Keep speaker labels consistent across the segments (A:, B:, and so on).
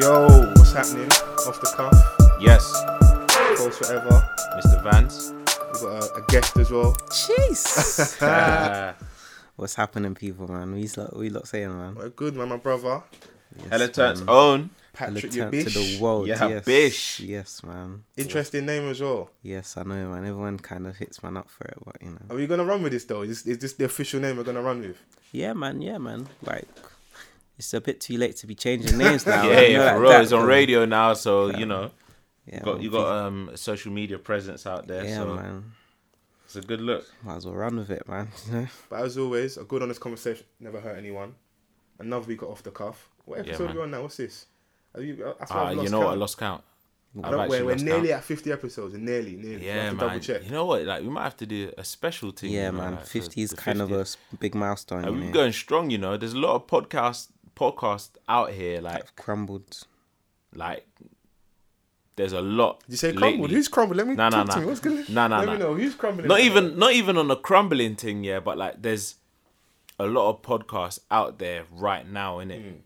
A: Yo, what's happening? Off the cuff,
B: Yes,
A: Pulse Forever.
B: Mr. Vance.
A: We've got a, a guest as well.
C: Jeez.
B: Uh,
C: What's happening, people, man? We lot, we lot saying, man.
A: Well, good man, my brother.
C: Yes,
B: Hella Turnt's
C: man.
B: own.
A: Patrick Yabish.
C: to the world.
B: Yeah,
C: yes.
B: bish.
C: Yes, man.
A: Interesting name as well.
C: Yes, I know, man. Everyone kind of hits man up for it, but you know.
A: Are we gonna run with this though? Is this, is this the official name we're gonna run with?
C: Yeah, man. Yeah, man. Like, it's a bit too late to be changing names now.
B: yeah, yeah, for real.
C: that,
B: It's on radio now, so you know,
C: Yeah,
B: got you got um a social media presence out there.
C: Yeah,
B: so
C: man.
B: it's a good look.
C: Might as well run with it, man.
A: But as always, a good honest conversation never hurt anyone. Another week off the cuff. What
B: Yeah,
A: episode
B: man.
A: are we on now? What's this? Are you, I swear
B: Ah,
A: I've
B: you
A: lost
B: know what? I lost count.
A: I don't- we're we're nearly
B: count.
A: at 50 episodes. Nearly, nearly. we
B: Yeah,
A: have to
B: man.
A: double check.
B: You know what? Like we might have to do a special thing.
C: Yeah,
B: you know,
C: man.
B: like,
C: 50 is
B: the
C: kind of a big milestone.
B: Like, we're going strong, you know. There's a lot of podcast podcasts out here. Like,
C: I've crumbled.
B: like there's a lot.
A: Did you say crumbled?
B: lately.
A: Who's crumbled? Let me
B: Nah,
A: talk
B: nah,
A: to
B: nah.
A: me. What's gonna?
B: Nah, nah,
A: Let
B: nah.
A: me know who's crumbling.
B: not even
A: now?
B: not even on the crumbling thing, yeah. But like, there's a lot of podcasts out there right now in it,
A: Hmm.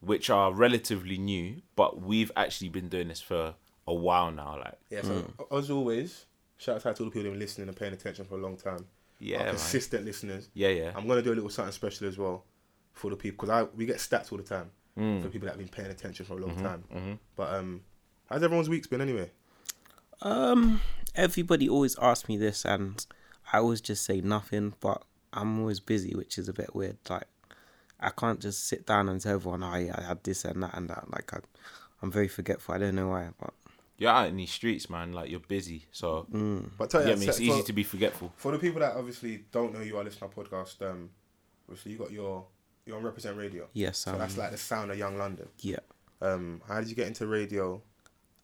B: Which are relatively new, but we've actually been doing this for a while now. Like,
A: Yeah. So as always, shout out to all the people who've been listening and paying attention for a long time.
B: yeah,
A: Our
B: man.
A: consistent listeners.
B: yeah, yeah.
A: I'm gonna do a little something special as well for the people because I we get stats all the time
B: Mm.
A: for people that have been paying attention for a long
B: Mm-hmm,
A: time. But um, how's everyone's week's been anyway?
C: Um, everybody always asks me this, and I always just say nothing. But I'm always busy, which is a bit weird. Like, I can't just sit down and tell everyone, "Oh yeah, I had this and that and that." Like, I, I'm very forgetful. I don't know why, but
B: You're out in these streets, man. Like, you're busy, so
A: But tell
B: yeah,
A: you,
B: I mean, it's
A: for,
B: easy to be forgetful.
A: for the people that obviously don't know you are listening to our podcast. Um, obviously you got your you're on Represent Radio.
C: yes,
A: So
C: um,
A: that's like the sound of young London.
C: yeah.
A: Um, how did you get into radio?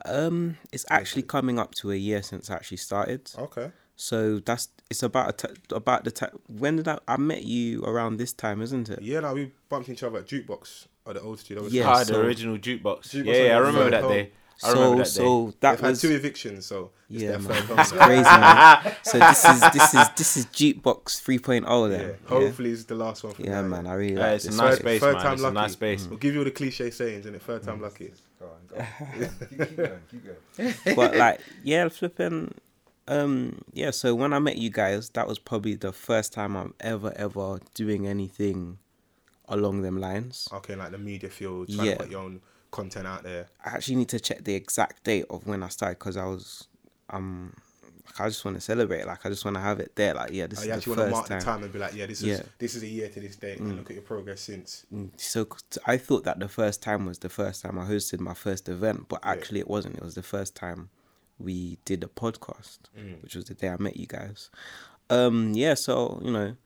C: Um, it's actually coming up to a year since I actually started.
A: Okay.
C: So that's it's about a t- about the time when did I I met you around this time, isn't it?
A: Yeah, no, we bumped into each other at Jukebox or the old studio.
C: Yeah,
B: ah, the
C: so-
B: original jukebox.
A: Jukebox
B: yeah, yeah, I remember that
A: home.
B: day. I remember
C: So
B: that day.
C: so
A: They've
C: that
A: had two evictions, so it's
C: Yeah, man. That's crazy, man. So this is this is this is jukebox 3.0
A: Yeah,
C: then. Yeah,
A: hopefully it's the last one. For
C: yeah
A: now,
C: man. I really
B: Yeah,
C: like
B: it's a nice space,
A: third
B: man.
A: time
B: It's a nice space.
A: We'll give you all the cliche sayings, and it third time lucky.
D: Go on, go on. keep, keep going, keep going.
C: but like yeah, flipping. Um, yeah. So when I met you guys, that was probably the first time I'm ever ever doing anything along them lines.
A: Okay, like the media field, trying
C: Yeah.
A: to put your own content out there.
C: I actually need to check the exact date of when I started because I was um. like, I just want to celebrate. Like I just want to have it there. Like yeah, this
A: Oh,
C: is
A: you
C: the
A: actually want to
C: first
A: mark
C: time.
A: the time and be like, yeah, this is
C: Yeah.
A: this is a year to this date, and look at your progress since.
C: Mm, So i thought that the first time was the first time I hosted my first event, but actually it wasn't. It was the first time we did a podcast, which was the day I met you guys. Um, yeah, so you know,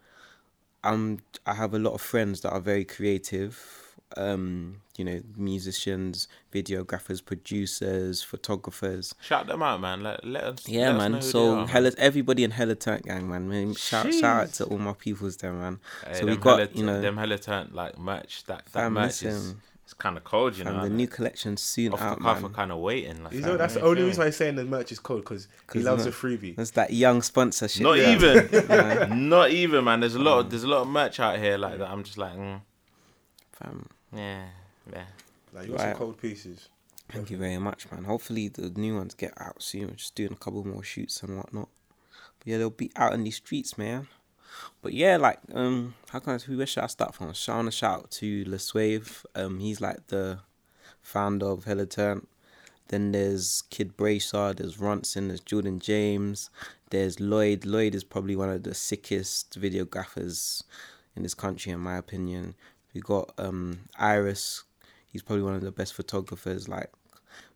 C: I'm I have a lot of friends that are very creative. Um, you know, musicians, videographers, producers, photographers.
B: Shout them out, man. Let, let us.
C: Yeah,
B: let us know
C: man.
B: who
C: So hella, everybody in Hella Turnt Gang, man. man shout, shout out to all my peoples there, man.
B: Hey,
C: so we got,
B: hella,
C: you know,
B: them hella turn like merch. That that merch is. It's kind of cold, you know.
C: and the new collection soon
B: off
C: out,
B: the cuff,
C: man.
B: are kind of waiting. Like,
A: You know, that's the only reason
B: me?
A: why he's saying the merch is cold because he loves
C: no-
A: a freebie.
C: That's that young sponsorship.
B: Not
A: Yeah.
B: even, not even, man. There's a lot. Of, there's a lot of merch out here like that. I'm just like, mm,
C: Fam,
B: yeah, yeah.
A: Like you got some cold pieces.
C: thank you very much, man. Hopefully the new ones get out soon. We're just doing a couple more shoots and whatnot. But yeah, they'll be out in the streets, man. But yeah, like um, how can I? Who should I start from? Want to shout out to Leswave. Um, he's like the founder of Hella Turn. Then there's Kid Brayshaw, there's Ronson, there's Jordan James, there's Lloyd. Lloyd is probably one of the sickest videographers in this country, in my opinion. We got um Iris, he's probably one of the best photographers. Like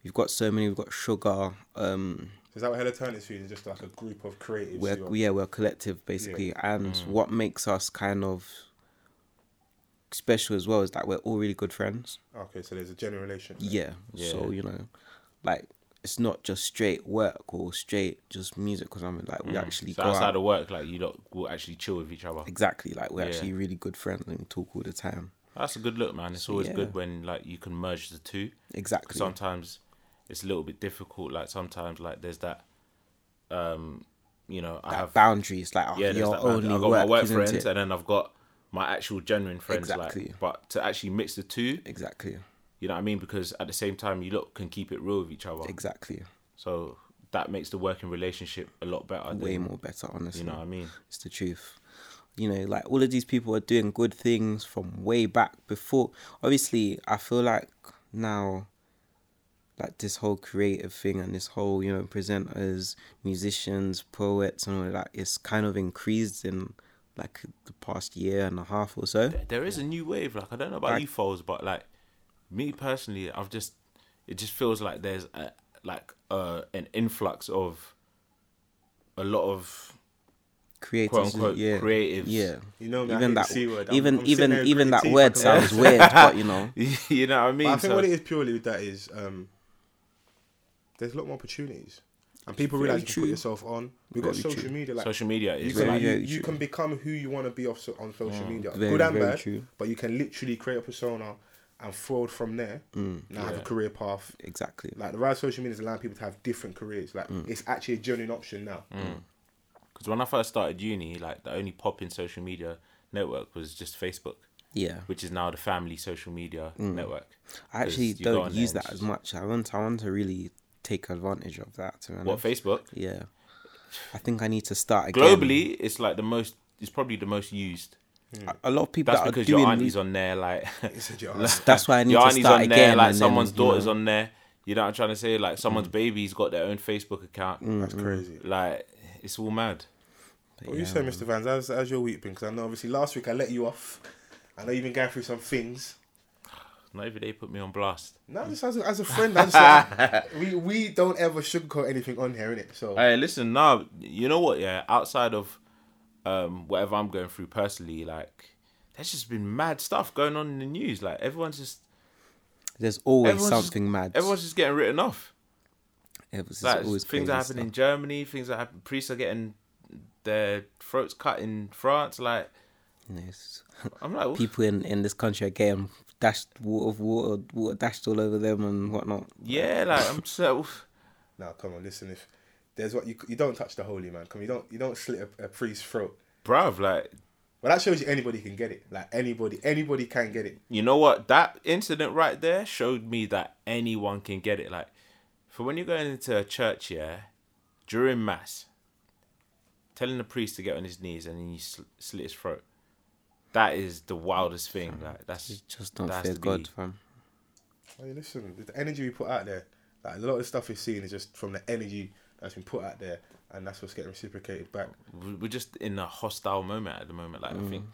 C: we've got so many. We've got Sugar. Um,
A: Is that what Hella Turn is feeling? Just like a group of creatives.
C: we're
A: who
C: yeah we're a collective basically, and what makes us kind of special as well is that we're all really good friends.
A: Okay, so there's a genuine relationship.
C: Yeah. So you know, like it's not just straight work or straight just music because I'm like we actually
B: Mm. So
C: go
B: outside
C: out.
B: of work, like you don't will actually chill with each other.
C: exactly like we're
B: Yeah.
C: actually really good friends and we talk all the time.
B: That's a good look, man. It's always
C: yeah.
B: good when like you can merge the two.
C: Exactly.
B: Sometimes it's a little bit difficult. Like sometimes like there's that um, you know, I have
C: boundaries, like oh,
B: yeah,
C: your
B: boundary.
C: only
B: I've got
C: work,
B: my work friends,
C: it?
B: and then I've got my actual genuine friends.
C: Exactly.
B: Like, but to actually mix the two,
C: Exactly,
B: you know what I mean? Because at the same time, you lot can keep it real with each other.
C: exactly.
B: So that makes the working relationship a lot better.
C: Way
B: than,
C: more better, honestly.
B: You know what I mean?
C: It's the truth. You know, like all of these people are doing good things from way back before. Obviously, I feel like now, like this whole creative thing and this whole, you know, presenters, musicians, poets, and all that, it's kind of increased in like the past year and a half or so.
B: There is a new wave. Like I don't know about
C: Like-
B: you foes, but like me personally, I've just it just feels like there's a, like uh, an influx of a lot of
C: Creators,
B: quote unquote
C: yeah,
B: creatives.
C: yeah.
A: You know
C: even that,
A: C word. I'm-
C: even
A: I'm
C: even even that word
A: teeth, I can-
C: sounds weird, but you know,
B: you know what I mean?
A: But I think
B: So-
A: what it is purely with that is um, there's a lot more opportunities, and people
C: Very
A: realize you can
C: true.
A: put yourself on. We've got
C: Very
A: social
C: true.
A: media, like
B: social media
A: you
B: is
A: can
C: Very,
B: like
A: you, you
C: true.
A: can become who you want to be off so, on social media,
C: Very,
A: good and
C: very
A: bad.
C: true.
A: But you can literally create a persona and forward from there.
C: Mm.
A: Now have a career path.
C: exactly.
A: Like the rise of social media is allowing people to have different careers. Like
C: Mm.
A: it's actually a genuine option now.
B: because when I first started uni, like the only pop in social media network was just Facebook,
C: Yeah.
B: which is now the family social media network.
C: I actually
B: 'Cause you go
C: don't
B: on
C: use
B: there
C: that
B: and
C: as much. I want I want to really take advantage of that. To be
B: What. Facebook?
C: Yeah, I think I need to start again.
B: Globally, it's like the most. It's probably the most used.
C: a, a lot of people
B: That's
C: that are
B: because
C: doing.
B: your auntie's on there, like
A: It's a job.
C: that's why I need
B: your
C: to
B: auntie's
C: start
B: on there,
C: again.
B: like
C: and
B: someone's
C: then, you
B: daughter's
C: know,
B: on there. You know what I'm trying to say? Like hmm. someone's baby's got their own Facebook account. Mm-hmm.
A: That's crazy.
B: Like it's all mad.
C: but
A: What you
C: yeah,
A: say, Mr. Vance? How's, how's your week been? Because I know obviously last week I let you off. I know you've been going through some things.
B: Not every day put me on blast.
A: No, just as a, as a friend, I just like, we we don't ever sugarcoat anything on here, innit? So
B: Hey, listen, now you know what? Yeah, outside of um whatever I'm going through personally, like there's just been mad stuff going on in the news. Like everyone's just
C: There's always
B: everyone's just-
C: something mad.
B: everyone's just getting written off.
C: There's
B: Like
C: always
B: things
C: crazy
B: are happening in Germany. Things are happening. Priests are getting their throats cut in France. Like.
C: Yes.
B: I'm like,
C: People in, in this country are getting dashed water, water, water dashed all over them and whatnot.
B: yeah, like I'm so.
A: Uh, now come on, listen. If there's what you you don't touch the holy man. Come, you don't you don't slit a, a priest's throat.
B: Bruv, like
A: Well, that shows you anybody can get it. Like anybody, anybody can get it.
B: you know what that incident right there showed me that anyone can get it like for when you're going into a church yeah during mass telling the priest to get on his knees and then you sl- slit his throat that is the wildest thing like that's
C: You just don't
B: that has
C: fear
B: to
C: God,
B: be-
C: fam.
A: Hey, listen, the energy we put out there, like a lot of the stuff we're seeing is just from the energy that's been put out there, and that's what's getting reciprocated back.
B: we- we're just in a hostile moment at the moment like i think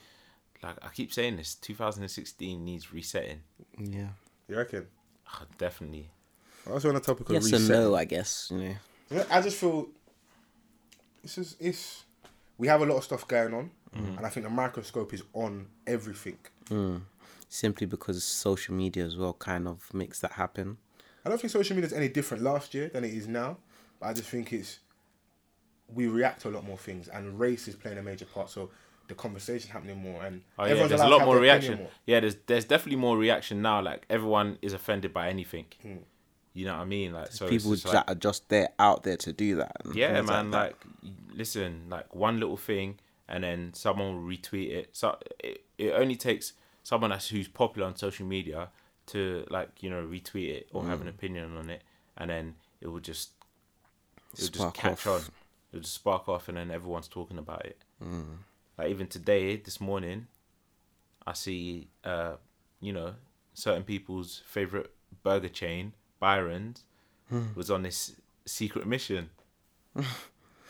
B: like i keep saying this 2016 needs resetting
C: Yeah.
A: You reckon?
B: Ah, definitely
A: I was on the topic of
C: Yes
A: reset.
C: and no, I guess. You know.
A: Yeah, I just feel this is it's we have a lot of stuff going on, and I think the microscope is on everything.
C: Mm. Simply because social media as well kind of makes that happen.
A: I don't think social media is any different last year than it is now. But I just think it's we react to a lot more things, and race is playing a major part. So the conversation happening more, and
B: Oh yeah, there's a lot more reaction.
A: more.
B: Yeah, there's there's definitely more reaction now. Like everyone is offended by anything.
A: Hmm.
B: You know what I mean? Like so,
C: People
B: just
C: that
B: like,
C: are just there out there to do that.
B: yeah,
C: things
B: man.
C: that.
B: Like, listen, like one little thing, and then someone will retweet it. So it, it only takes someone that's who's popular on social media to like you know retweet it or
C: Mm.
B: have an opinion on it, and then it will just it will just catch
C: off.
B: on. It will just spark off, and then everyone's talking about it.
C: Mm.
B: Like even today, this morning, I see uh, you know, certain people's favorite burger chain, Byron's,
C: Hmm.
B: was on this secret mission.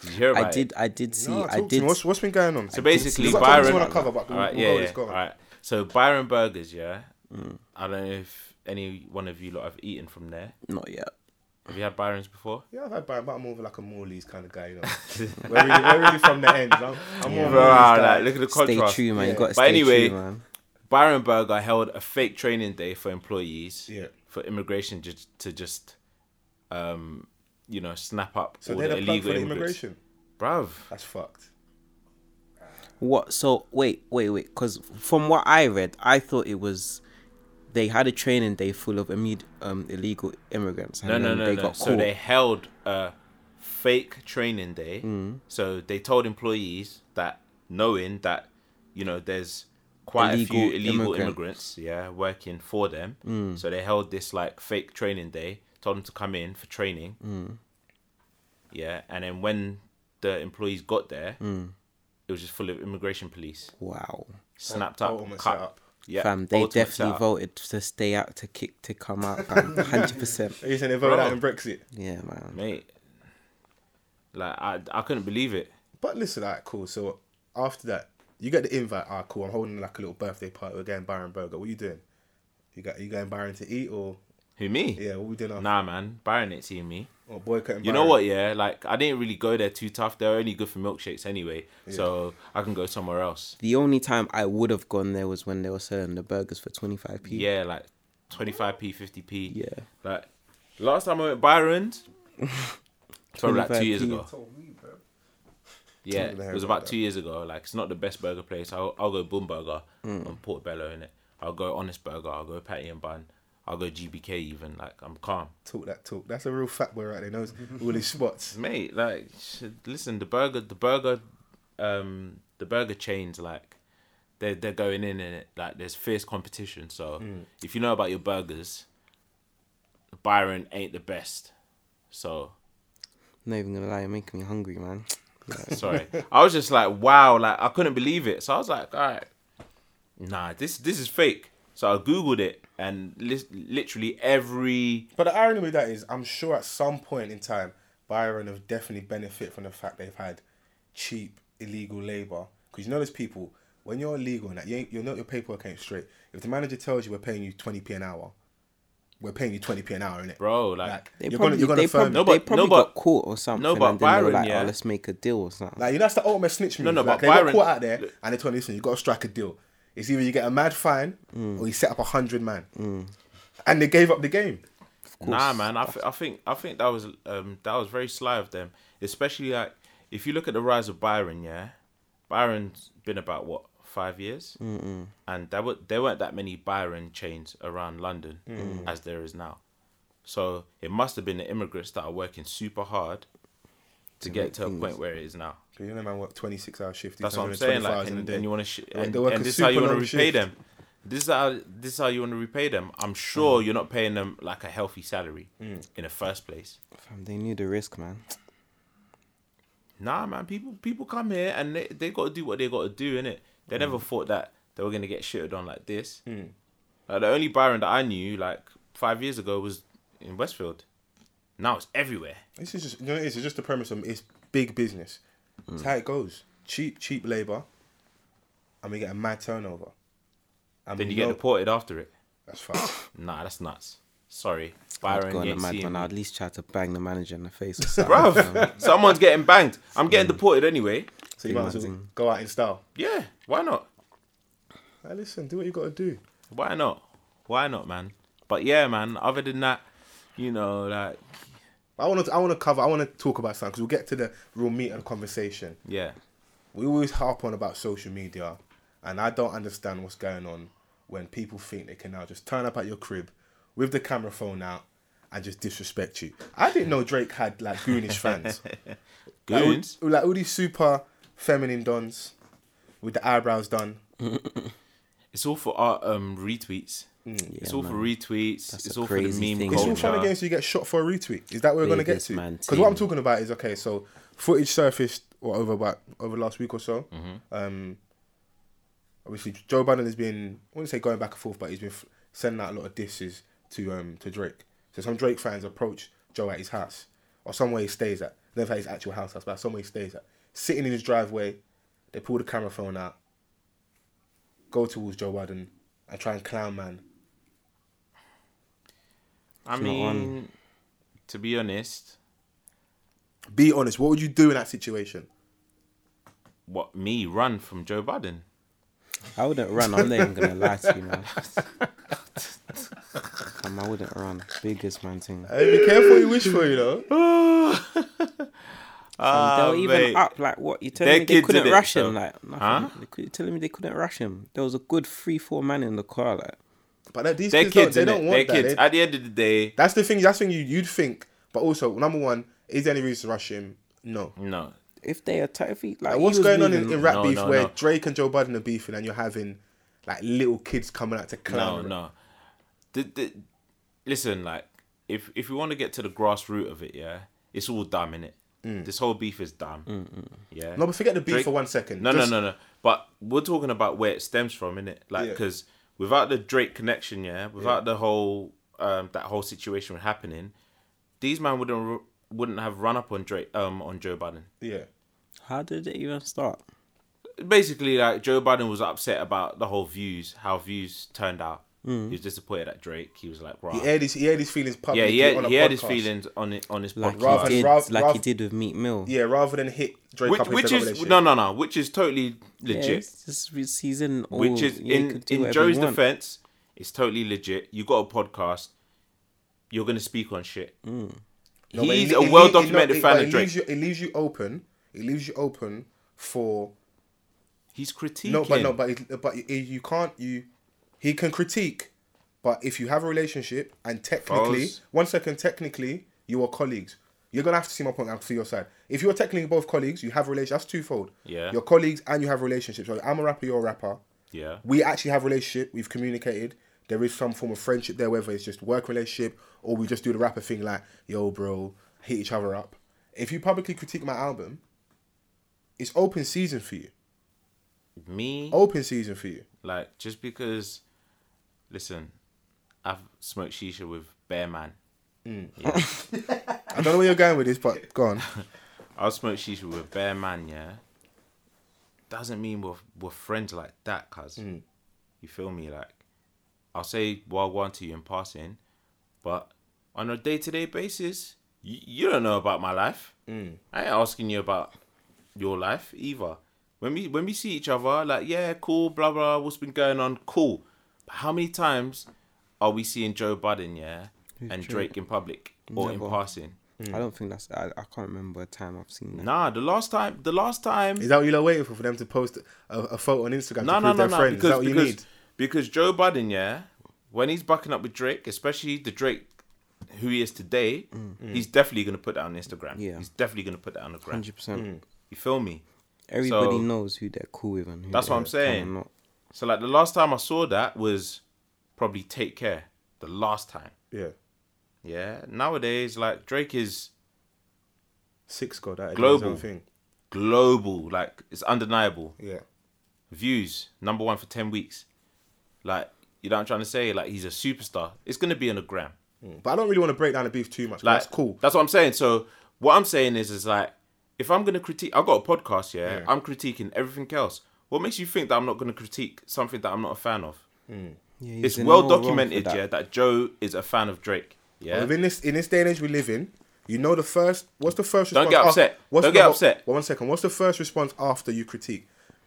B: Did you hear about
C: I
B: it?
C: did. I did see.
A: No,
C: I did.
A: What's, what's been going on?
B: So basically,
A: You've got topics
B: Byron.
A: you want to cover, but
B: All
A: we'll,
B: right,
A: we'll
B: yeah, yeah.
A: with this, go on.
B: All right. So Byron Burgers, yeah.
C: Mm.
B: I don't know if any one of you lot have eaten from there.
C: Not yet.
B: Have you had Byron's before?
A: Yeah, I've had Byron, but I'm more of like a Morley's kind of guy, you know. we're, really, we're really from the ends. I'm, I'm more of a
B: Bro,
A: Morley's guy.
B: like, look at the
C: Stay
B: contrast.
C: true, man.
A: Yeah.
C: You got to
B: But
C: stay
B: anyway,
C: true, man.
B: Byron Burger held a fake training day for employees
A: Yeah.
B: for immigration just to just, um, you know, snap up
A: So
B: all the
A: the plug
B: illegal
A: for the
B: immigrants.
A: immigration.
B: Bruv,
A: That's fucked.
C: What? So wait, wait, wait. Because from what I read, I thought it was they had a training day full of imme- um, illegal immigrants. And
B: no, no, no,
C: they
B: no.
C: got
B: So
C: caught.
B: they held a fake training day.
C: Mm.
B: So they told employees that knowing that you know there's quite a few
C: Illegal
B: illegal
C: immigrant.
B: immigrants, yeah, working for them.
C: Mm.
B: So they held this like fake training day, told them to come in for training.
C: Mm.
B: Yeah, and then when the employees got there,
C: Mm.
B: it was just full of immigration police.
C: Wow.
B: Snapped up,
A: Ultimate
B: cut.
A: setup.
B: Yeah,
C: Fam, they
B: ultimate
C: definitely
B: setup.
C: voted to stay out to kick to come out. Hundred percent.
A: Are you saying they voted out in Brexit?
C: Yeah, man.
B: mate. Like I, I couldn't believe it.
A: But listen, alright, cool. So after that, you get the invite. Ah, cool. I'm holding like a little birthday party. We're going Byron Burger. What are you doing? You got you going Byron to eat or
B: Who me?
A: yeah? What we doing after?
B: Nah, man. Byron ain't seeing me.
A: Or boycotting
B: You know what? Yeah, like I didn't really go there too tough. They're only good for milkshakes anyway, so I can go somewhere else.
C: The only time I would have gone there was when they were selling the burgers for twenty five p.
B: Yeah, like twenty five p, fifty p.
C: Yeah.
B: Like last time I went Byron's, probably like two years
C: 25p.
B: ago.
D: Told me, bro.
B: Yeah, it was about
A: about
B: two years ago. Like it's not the best burger place. I'll I'll go Boom Burger
C: Mm.
B: on Portobello in it. I'll go Honest Burger. I'll go Patty and Bun. I'll go GBK even. Like I'm calm,
A: Talk that talk. That's a real fat boy right there. Knows all his spots.
B: mate. Like listen, the burger, the burger, um, the burger chains like. They're, they're going in in it like there's fierce competition so
A: Mm.
B: if you know about your burgers byron ain't the best so I'm
C: Not even gonna lie, you're making me hungry, man.
B: Sorry. I was just like, wow, like I couldn't believe it. So I was like, all right, nah, this this is fake. So I googled it, and li- literally every
A: But the irony with that is, I'm sure at some point in time, Byron have definitely benefit from the fact they've had cheap illegal labor. Because you know, there's people when you're illegal and that you ain't, you know your paperwork ain't straight. If the manager tells you we're paying you 20p an hour, we're paying you 20p an hour, innit?
B: bro, like,
A: Like,
C: They
A: you're
C: probably,
A: gonna you're gonna
C: they
A: firm
C: probably,
B: No,
A: it.
B: but-
C: they probably
B: no, but-
C: got caught or something.
B: no, but
C: and then they were
B: Byron,
C: like, oh,
B: yeah.
C: oh, let's make a deal or something.
A: Like you know, that's the ultimate snitch move.
B: No, no,
A: like,
B: but
A: they got
B: Byron-
A: caught out there and they told me, listen, you got to strike a deal. It's either you get a mad fine or you set up a hundred man, and they gave up the game.
B: nah, man. I, th- I think I think that was um that was very sly of them, especially like if you look at the rise of Byron, yeah, Byron's been about what five years, mm and there were there weren't that many Byron chains around London as there is now. So it must have been the immigrants that are working super hard to, get
C: make
B: to a point where it is now.
A: So you know, man, work 26 hour shift.
B: That's
A: he's
B: what I'm saying.
A: 24
B: Like,
A: hours a
B: and,
A: day.
B: and you want to, sh-
A: They
B: and, and this is how you want to repay
A: shift.
B: them. This is how this is how you want to repay them. I'm sure mm. you're not paying them like a healthy salary mm. in the first place.
C: Fam, they knew the risk, man.
B: Nah, man. People people come here and they, they got to do what they got to do, innit? They mm. never thought that they were gonna get shitted on like this. Like, the only Byron that I knew like five years ago was in Westfield. Now it's everywhere.
A: This is just you know what it is. It's just the premise of it's big business. It's how it goes. Cheap, cheap labor, and we get a mad turnover. And
B: Then
A: we
B: you get
A: know-
B: deported after it.
A: That's fine.
B: Nah, that's nuts. Sorry,
C: I'd
B: Byron.
C: go on
B: you
C: a
B: ain't
C: mad
B: seeing
C: I'd at least try to bang the manager in the face or something.
B: Bruv, someone's getting banged. I'm getting deported anyway.
A: So you might as well go out in style.
B: Yeah, why not?
A: Hey, listen, do what you got to do.
B: Why not? Why not, man? But yeah, man. Other than that, you know, like
A: I want to. I want to cover. I want to talk about something because we'll get to the real meat of the conversation.
B: yeah,
A: We always harp on about social media, and I don't understand what's going on when people think they can now just turn up at your crib with the camera phone out and just disrespect you. I didn't know Drake had like goonish fans. Like, all-
B: goons.
A: like all these super feminine dons with the eyebrows done.
B: It's all for our um retweets. It's
C: Yeah,
B: all for retweets.
C: That's
B: it's
C: a
B: all for the meme
C: thing.
A: It's all
B: culture.
A: fun and games. So you get shot for a retweet. Is that what we're gonna get to? Because what I'm talking about is okay. So footage surfaced what, over about over the last week or so.
B: Mm-hmm.
A: Um, obviously Joe Budden has been I wouldn't say going back and forth, but he's been f- sending out a lot of disses to um to Drake. So some Drake fans approach Joe at his house or somewhere he stays at. Never at his actual house, house, but somewhere he stays at. Sitting in his driveway, they pull the camera phone out, go towards Joe Budden, and try and clown man.
B: I
C: It's
B: mean, to be honest,
A: Be honest. What would you do in that situation?
B: what me run from Joe Budden?
C: I wouldn't run. I'm not even gonna lie to you, man. Fam, I wouldn't run. Biggest man thing.
A: Hey, be careful what you wish for, you know.
B: Ah,
C: they were even
B: mate.
C: up like what? You
B: They're
C: telling me they couldn't
B: innit,
C: rush
B: so-
C: him? Like nothing.
B: Huh?
C: They could, telling me they couldn't rush him. There was a good three, four man in the car. Like
A: But that- these
B: They're
A: kids,
B: kids,
A: don't, they don't
B: They're
A: want that.
B: kids.
A: They-
B: At the end of the day,
A: that's the thing. That's the thing you, you'd think. But also, number one, Is there any reason to rush him? No.
B: No,
C: If they attack, if he, like,
A: Like, what's
C: was
A: going on in,
C: moving-
A: in rap
B: No,
A: beef
B: no,
A: where
B: no.
A: Drake and Joe Budden are beefing and you're having like little kids coming out to clown?
B: no. no. The, the, listen, like if if you want to get to the grassroots of it, yeah, it's all dumb in it. Mm. This whole beef is dumb. Yeah.
A: No, but forget the beef
B: Drake-
A: for one second.
B: No,
A: Just-
B: no, no, no. But we're talking about where it stems from, innit? Like,
A: Yeah.
B: Because without the Drake connection, yeah, without the whole um, that whole situation happening, these man wouldn't wouldn't have run up on Drake um on Joe Budden.
A: Yeah.
C: How did it even start?
B: Basically, like Joe Budden was upset about the whole views, how views turned out. Mm. He was disappointed at Drake. He was like, right,
A: He aired his he aired his feelings
B: yeah,
A: publicly
B: he had,
A: on a
B: he had his feelings on it on his
C: Like
B: podcast.
A: Rather-
C: he did,
A: rather-
C: like
A: rather-
C: he did with Meek Mill.
A: Yeah, rather than hit Drake
B: which
A: up
B: which
A: into the
B: is no no no, which is totally
C: Yeah,
B: legit.
C: it's just it's- he's in all.
B: which is
C: yeah,
B: in in Joe's defense, it's totally legit. You got a podcast, you're gonna speak on shit.
A: Mm. No,
B: He's
A: it-
B: a well documented
A: it-
B: fan
A: but
B: of Drake.
A: leaves you, it leaves you open. It leaves you open for
B: He's critiquing.
A: no, but no, but it, but it, you can't. You he can critique, but if you have a relationship and technically, one second, technically you are colleagues. You're gonna have to see my point and see your side. If you're technically both colleagues, you have a relationship. That's twofold.
B: Yeah.
A: You're colleagues and you have a relationship. So I'm a rapper, you're a rapper.
B: yeah,
A: we actually have a relationship. We've communicated. There is some form of friendship there, whether it's just work relationship or we just do the rapper thing like, yo, bro, hit each other up. If you publicly critique my album, it's open season for you.
B: me
A: Open season for you.
B: like just because. Listen, I've smoked shisha with Bear Man.
A: I don't know where you're going with this, but go on.
B: I'll smoke shisha with Bear Man. Yeah, doesn't mean we're we're friends like that, cuz.
A: Mm.
B: You feel me? Like, I'll say well one to you in passing, but on a day to day basis, you, you don't know about my life.
A: Mm.
B: I ain't asking you about your life either. When we when we see each other, like yeah, cool, blah blah, what's been going on, cool. But how many times are we seeing Joe Budden, yeah, and Drake in public or in
C: Never.
B: passing? Hmm.
C: I don't think that's. I, I can't remember a time I've seen that.
B: Nah, the last time, the last time,
A: Is that what you're waiting for? For them to post a, a photo on Instagram
B: no,
A: to
B: no,
A: prove
B: no,
A: they're
B: no,
A: friends? Is that
B: because
A: what you need?
B: because Joe Budden, yeah, when he's bucking up with Drake, especially the Drake who he is today, mm. he's definitely gonna put that on Instagram.
C: Yeah.
B: he's definitely gonna put that on the gram.
C: Hundred percent.
B: You feel me?
C: Everybody
B: So-
C: knows who they're cool with and who
B: That's what I'm saying. So like the last time I saw that was probably Take Care. The last time.
A: Yeah.
B: Yeah. Nowadays, like Drake is
A: Six God, that
B: Global.
A: thing.
B: global. Like it's undeniable.
A: Yeah.
B: Views number one for ten weeks. Like you know what I'm trying to say. Like he's a superstar. It's gonna be on the gram.
A: Mm. But I don't really want to break down the beef too much.
B: Like
A: that's cool.
B: That's what I'm saying. So what I'm saying is, is like if I'm gonna critique, I've got a podcast. Yeah,
A: Yeah.
B: I'm critiquing everything else. What makes you think that I'm not gonna critique something that I'm not a fan of?
C: Yeah,
B: It's well
C: no wrong for
B: documented,
C: that.
B: yeah, that Joe is a fan of Drake. Yeah.
A: Within this in this day and age we live in, you know the first. What's the first?
B: Don't get
A: af-
B: upset.
A: what's
B: Don't
A: the-
B: get
A: what-
B: upset.
A: One second. What's the first response after you critique?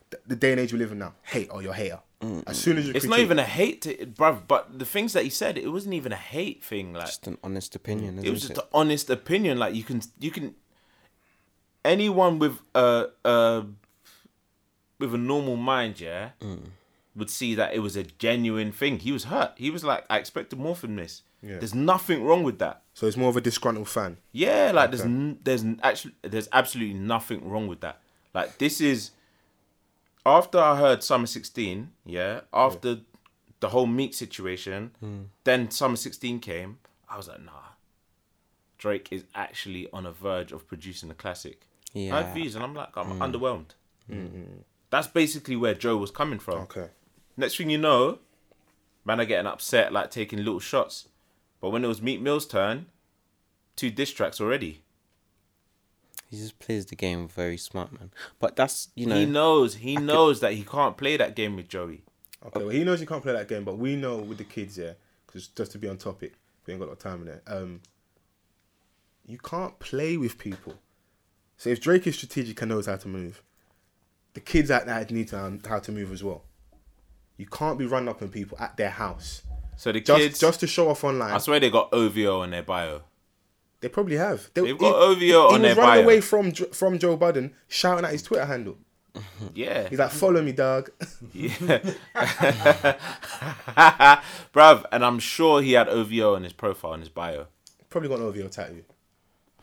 A: The, the day and age we live in now. Hate or you're a hater. As soon as you
B: It's
A: critique,
B: not even a hate, to, bruv. But the things that he said, it wasn't even a hate thing. Like
C: Just an honest opinion, isn't
B: it was just an honest opinion. Like you can, you can. Anyone with a uh, with a normal mind, yeah, mm. would see that it was a genuine thing. He was hurt. He was like, I expected more from this.
A: Yeah.
B: There's nothing wrong with that.
A: So it's more of a disgruntled fan.
B: Yeah, like there's n- there's n- actually there's absolutely nothing wrong with that. Like this is after I heard Summer 16, yeah, after the whole Meek situation, mm. then Summer 16 came, I was like, nah. Drake is actually on a verge of producing a classic. I
C: Yeah.
B: had views and I'm like, I'm mm. underwhelmed. That's basically where Joe was coming from.
A: Okay.
B: Next thing you know, man are getting upset, like taking little shots. But when it was Meek Mill's turn, two diss tracks already.
C: He just plays the game very smart, man. But that's you know,
B: he knows, he knows that he can't play that game with Joey.
A: Okay. Well, he knows you can't play that game, but we know with the kids, yeah, because just to be on topic, we ain't got a lot of time in it. Um, you can't play with people. So if Drake is strategic and knows how to move, the kids out there need to know how to move as well. You can't be running up on people at their house
B: So the
A: just
B: kids,
A: just to show off online.
B: I swear they got OVO on their bio.
A: They probably have. They,
B: They've got
A: he,
B: OVO
A: he
B: on
A: was
B: their
A: running
B: bio.
A: away from from Joe Budden, shouting at his Twitter handle.
B: Yeah.
A: He's like, "Follow me, dog."
B: Yeah. Bruv, and I'm sure he had OVO on his profile, on his bio.
A: probably got an OVO tattoo.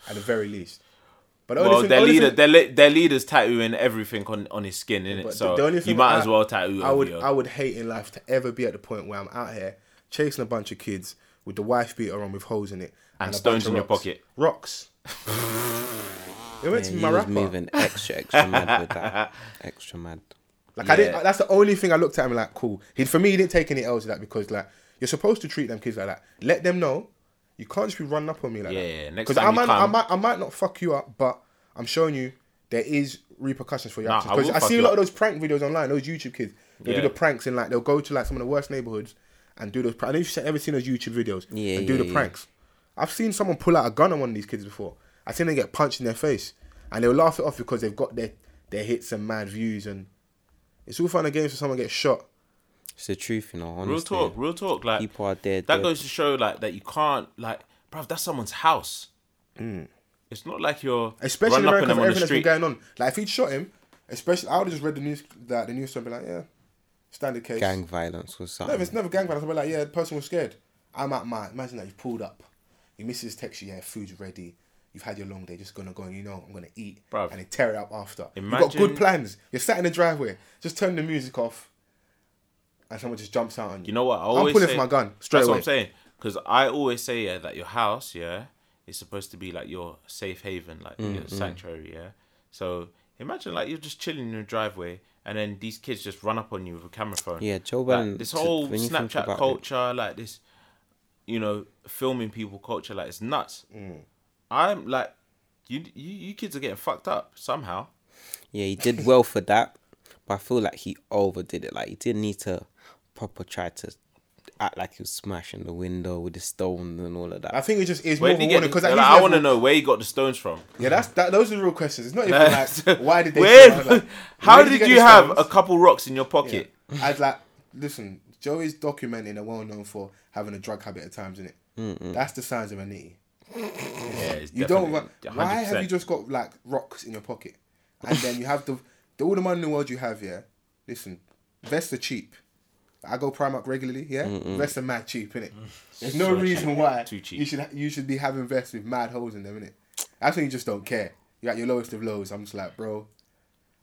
A: at the very least. But the
B: Well,
A: thing-
B: their
A: only
B: leader,
A: thing-
B: their, li- their leader's tattooing everything on, on his skin, innit?
A: it?
B: So
A: the- the only
B: you might
A: I-
B: as well tattoo.
A: I would
B: over your-
A: I would hate in life to ever be at the point where I'm out here chasing a bunch of kids with the wife beater on with holes in it
B: And
A: a
B: stones in your pocket.
A: Rocks. it went
C: Yeah,
A: to
C: he
A: my rapper.
C: moving extra, extra mad with that. Extra mad.
A: Like I didn't. That's the only thing I looked at him like cool. He for me he didn't take any L's with that because like you're supposed to treat them kids like that. Let them know you can't just be running up on me like
B: Yeah,
A: that.
B: yeah, next
A: Because
B: time
A: I might, I might I might not fuck you up, but I'm showing you there is repercussions for your
B: Nah,
A: actions.
B: I
A: Because
B: will
A: I, see a lot of those prank videos online. Those YouTube kids they
B: Yeah.
A: do the pranks and like they'll go to like some of the worst neighborhoods and do those. pranks. I don't know if you've ever seen those YouTube videos
C: Yeah,
A: and do
C: yeah,
A: the pranks. I've seen someone pull out a gun on one of these kids before. I've seen them get punched in their face, and they'll laugh it off because they've got their their hits and mad views, and it's all fun and games for someone gets shot.
C: It's the truth, you know. Honestly,
B: real talk, real talk. Like
C: people are dead.
B: that
C: dead.
B: goes to show like that you can't like, bruv, that's someone's house. It's not like you're
A: Mm. Especially in
B: running up
A: America,
B: on them
A: for
B: on the
A: everything that's been
B: street.
A: going on. Like if he'd shot him, especially I would have just read the news that the news would be like, yeah, standard case.
C: gang violence or
A: No,
C: something.
A: if it's never gang violence, I'll be like, yeah, the person was scared. I'm at my imagine that you pulled up. Your missus text you, yeah, food's ready. You've had your long day, just gonna go and you know I'm gonna eat
B: Bruv.
A: and they tear it up after. Imagine, You've got good plans. You're sat in the driveway, just turn the music off, and someone just jumps out on you.
B: You know what? I
A: I'm
B: always
A: pulling
B: say,
A: for my gun straight
B: That's
A: away.
B: what I'm saying. Because I always say yeah that your house yeah is supposed to be like your safe haven, like
A: Mm,
B: your sanctuary. Yeah. So imagine like you're just chilling in your driveway. And then these kids just run up on you with a camera phone.
C: Yeah, Joe
B: Like, this whole
C: when
B: Snapchat
C: about it-
B: culture, like this, you know, filming people culture, like it's nuts.
A: Mm.
B: I'm like, you, you, you kids are getting fucked up somehow.
C: Yeah, he did well for that, but I feel like he overdid it. Like he didn't need to proper tried to act like he was smashing the window with the stones and all of that.
A: I think it just is
B: Where
A: more of
B: did
A: a
B: he
A: warning because
B: Like, I want to know where he got the stones from.
A: Yeah, that's that. Those are the real questions. It's not even
B: Like,
A: like why did they?
B: Where?
A: kill her? Like,
B: how
A: where
B: did
A: get
B: you
A: the
B: have
A: stones?
B: a couple rocks in your
A: Yeah.
B: pocket?
A: I'd like listen. Joe is documenting and well known for having a drug habit at times, isn't it? That's the signs of a nitty.
B: Yeah, it's
A: You don't.
B: definitely
A: run- Why have
B: 100%.
A: you just got like rocks in your pocket, and then you have the, the all the money in the world you have? Yeah, listen, vests are cheap. I go Primark regularly. Yeah, vests are mad cheap, innit? There's no
B: So
A: reason
B: cheap.
A: why
B: Too cheap.
A: you should ha- you should be having vests with mad holes in them, innit? That's when you just don't care. You're at your lowest of lows. I'm just like, bro,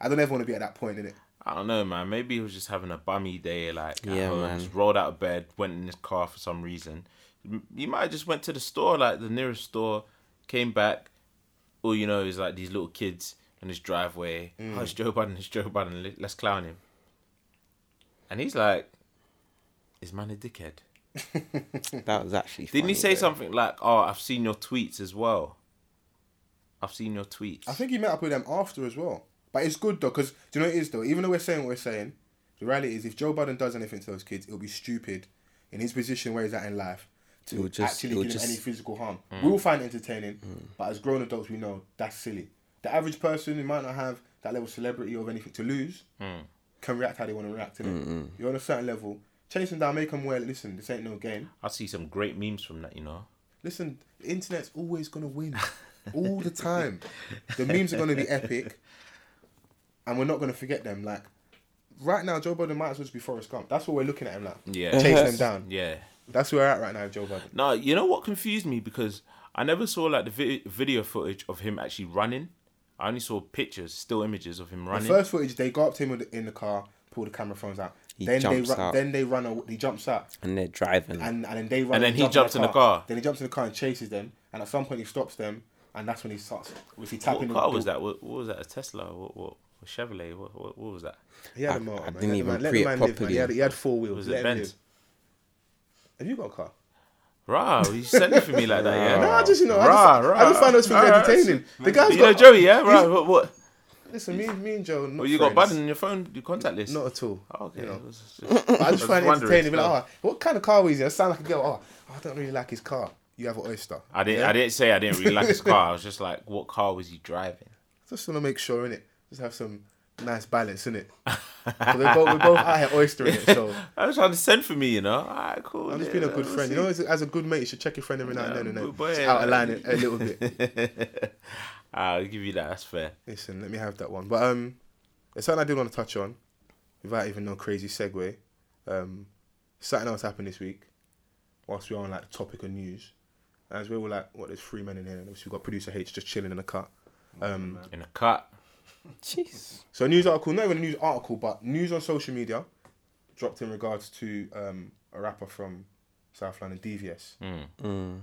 A: I don't ever want to be at that point, innit?
B: I don't know, man. Maybe he was just having a bummy day, like at
C: Yeah,
B: home,
C: man.
B: Just rolled out of bed, went in his car for some reason. M- You might have just went to the store, like the nearest store, came back. All you know is like these little kids in his driveway.
A: Mm.
B: Oh, it's Joe Budden. It's Joe Budden. let- Let's clown him. And he's like, "Is man a dickhead?"
C: that was actually.
B: Didn't he say
C: though.
B: something like, "Oh, I've seen your tweets as well. I've seen your tweets."
A: I think he met up with them after as well. But it's good though, because do you know what it is though? Even though we're saying what we're saying, the reality is if Joe Budden does anything to those kids, it'll be stupid in his position where he's at in life to
C: just-
A: actually
C: it'll
A: give
C: just-
A: any physical harm. Mm. We will find it entertaining, mm. but as grown adults, we know that's silly. The average person who might not have that level of celebrity or anything to lose mm. can react how they want to react to it. You're on a certain level. Chase them down, make them well. Listen, this ain't no game.
B: I see some great memes from that. You know.
A: Listen, the internet's always gonna win, all the time. The memes are gonna be epic, and we're not gonna forget them. Like right now, Joe Budden might as well just be Forrest Gump. That's what we're looking at him like.
B: Yeah.
A: chasing them down.
B: Yeah.
A: That's where we're at right now, Joe Budden.
B: No, you know what confused me because I never saw like the vi- video footage of him actually running. I only saw pictures, still images of him
A: The
B: running.
A: first footage, they go up to him in the car, pull the camera phones out.
C: He
A: then they
C: jumps
A: run,
C: out.
A: then they run. aw- He jumps out,
C: and they're driving.
A: and and then they run.
B: And then he
A: jump
B: jumps in the car.
A: Then he jumps in the car and chases them. And at some point, he stops them, and that's when he starts. If he
B: what
A: tapping
B: car was that? What, what was that? A Tesla? What? What? a Chevrolet? What? What, what was that?
A: He had
C: I-
A: a motor,
C: I
A: man.
C: didn't
A: Let the
C: even
A: man- let
C: pre
A: the
C: it
A: man live, man.
C: properly.
A: He had, he had four wheels.
B: Was
A: Let
B: it
A: him
B: Benz?
A: live. Have you got a car?
B: Rah, you sent it for me like that, yeah.
A: No, I just you know, I just,
B: rah.
A: I just find those things
B: Alright.
A: entertaining. The guy's
B: You
A: got
B: know Joey, yeah.
A: he's-
B: Right. What? what?
A: Listen, me, me and Joe. Not
B: Well, you got
A: friends.
B: Budden in your phone, your contact list.
A: Not at all.
B: Oh, okay.
A: you know.
B: Just-
A: I just find it entertaining. Be like, oh, what kind of car was he? I sound like a girl. Oh, I don't really like his car. You have an oyster.
B: I didn't.
A: Yeah?
B: I didn't say I didn't really like his car. I was just like, what car was he driving?
A: Just want to make sure in it. Just have some nice balance in it. we're, both, we're both out here oystering it. So
B: I was trying to send for me, you know. Alright, cool.
A: I'm just
B: yeah,
A: being a good friend. You know, as a, as a good mate, you should check your friend every now and then and then
B: boy,
A: just out of line it a little bit.
B: I'll give you that. That's fair.
A: Listen, let me have that one. But um, there's something I did want to touch on, without even no crazy segue. Um, something else happened this week, whilst we're on like the topic of news. As we were like, what? There's three men in here, and obviously we've got producer H just chilling in the cut. Um,
B: In a cut.
C: Jeez.
A: So a news article, not even a news article, but news on social media dropped in regards to um, a rapper from South London, DVS.
B: Mm.
C: Mm.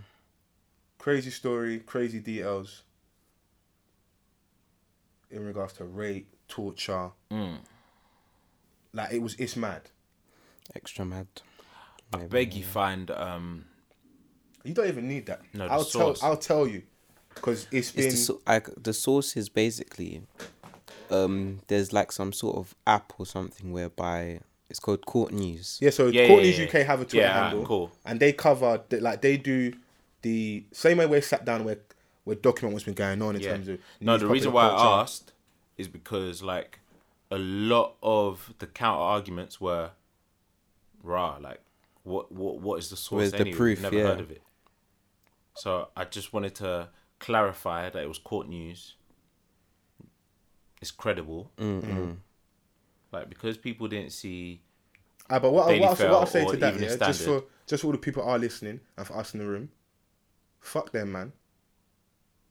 A: Crazy story, crazy details in regards to rape, torture.
B: Mm.
A: Like it was, it's mad.
C: Extra mad.
B: I beg you find um
A: You don't even need that.
B: No,
A: I'll
B: source.
A: tell. I'll tell you, because it's been.
C: It's the, so- like, the source is basically um there's like some sort of app or something whereby it's called Court News.
A: Yeah, so
B: Yeah,
A: Court News
B: yeah,
A: UK
B: yeah.
A: have a Twitter
B: Yeah,
A: handle,
B: cool.
A: and they cover like they do the same way we're sat down where where document what's been going on in
B: yeah.
A: terms of
B: No, the reason why
A: culture.
B: I asked is because like a lot of the counter arguments were raw, like what what what is the source
C: Where's the
B: anyway?
C: proof?
B: Never
C: Yeah.
B: heard of it. So I just wanted to clarify that it was court news. It's credible.
C: Mm-mm.
B: Like because people didn't see
A: Ah, but what, I-
B: Daily
A: what, I- what I
B: Fail
A: say to that,
B: Evening
A: yeah, just for just for all the people are listening and for us in the room, fuck them, man.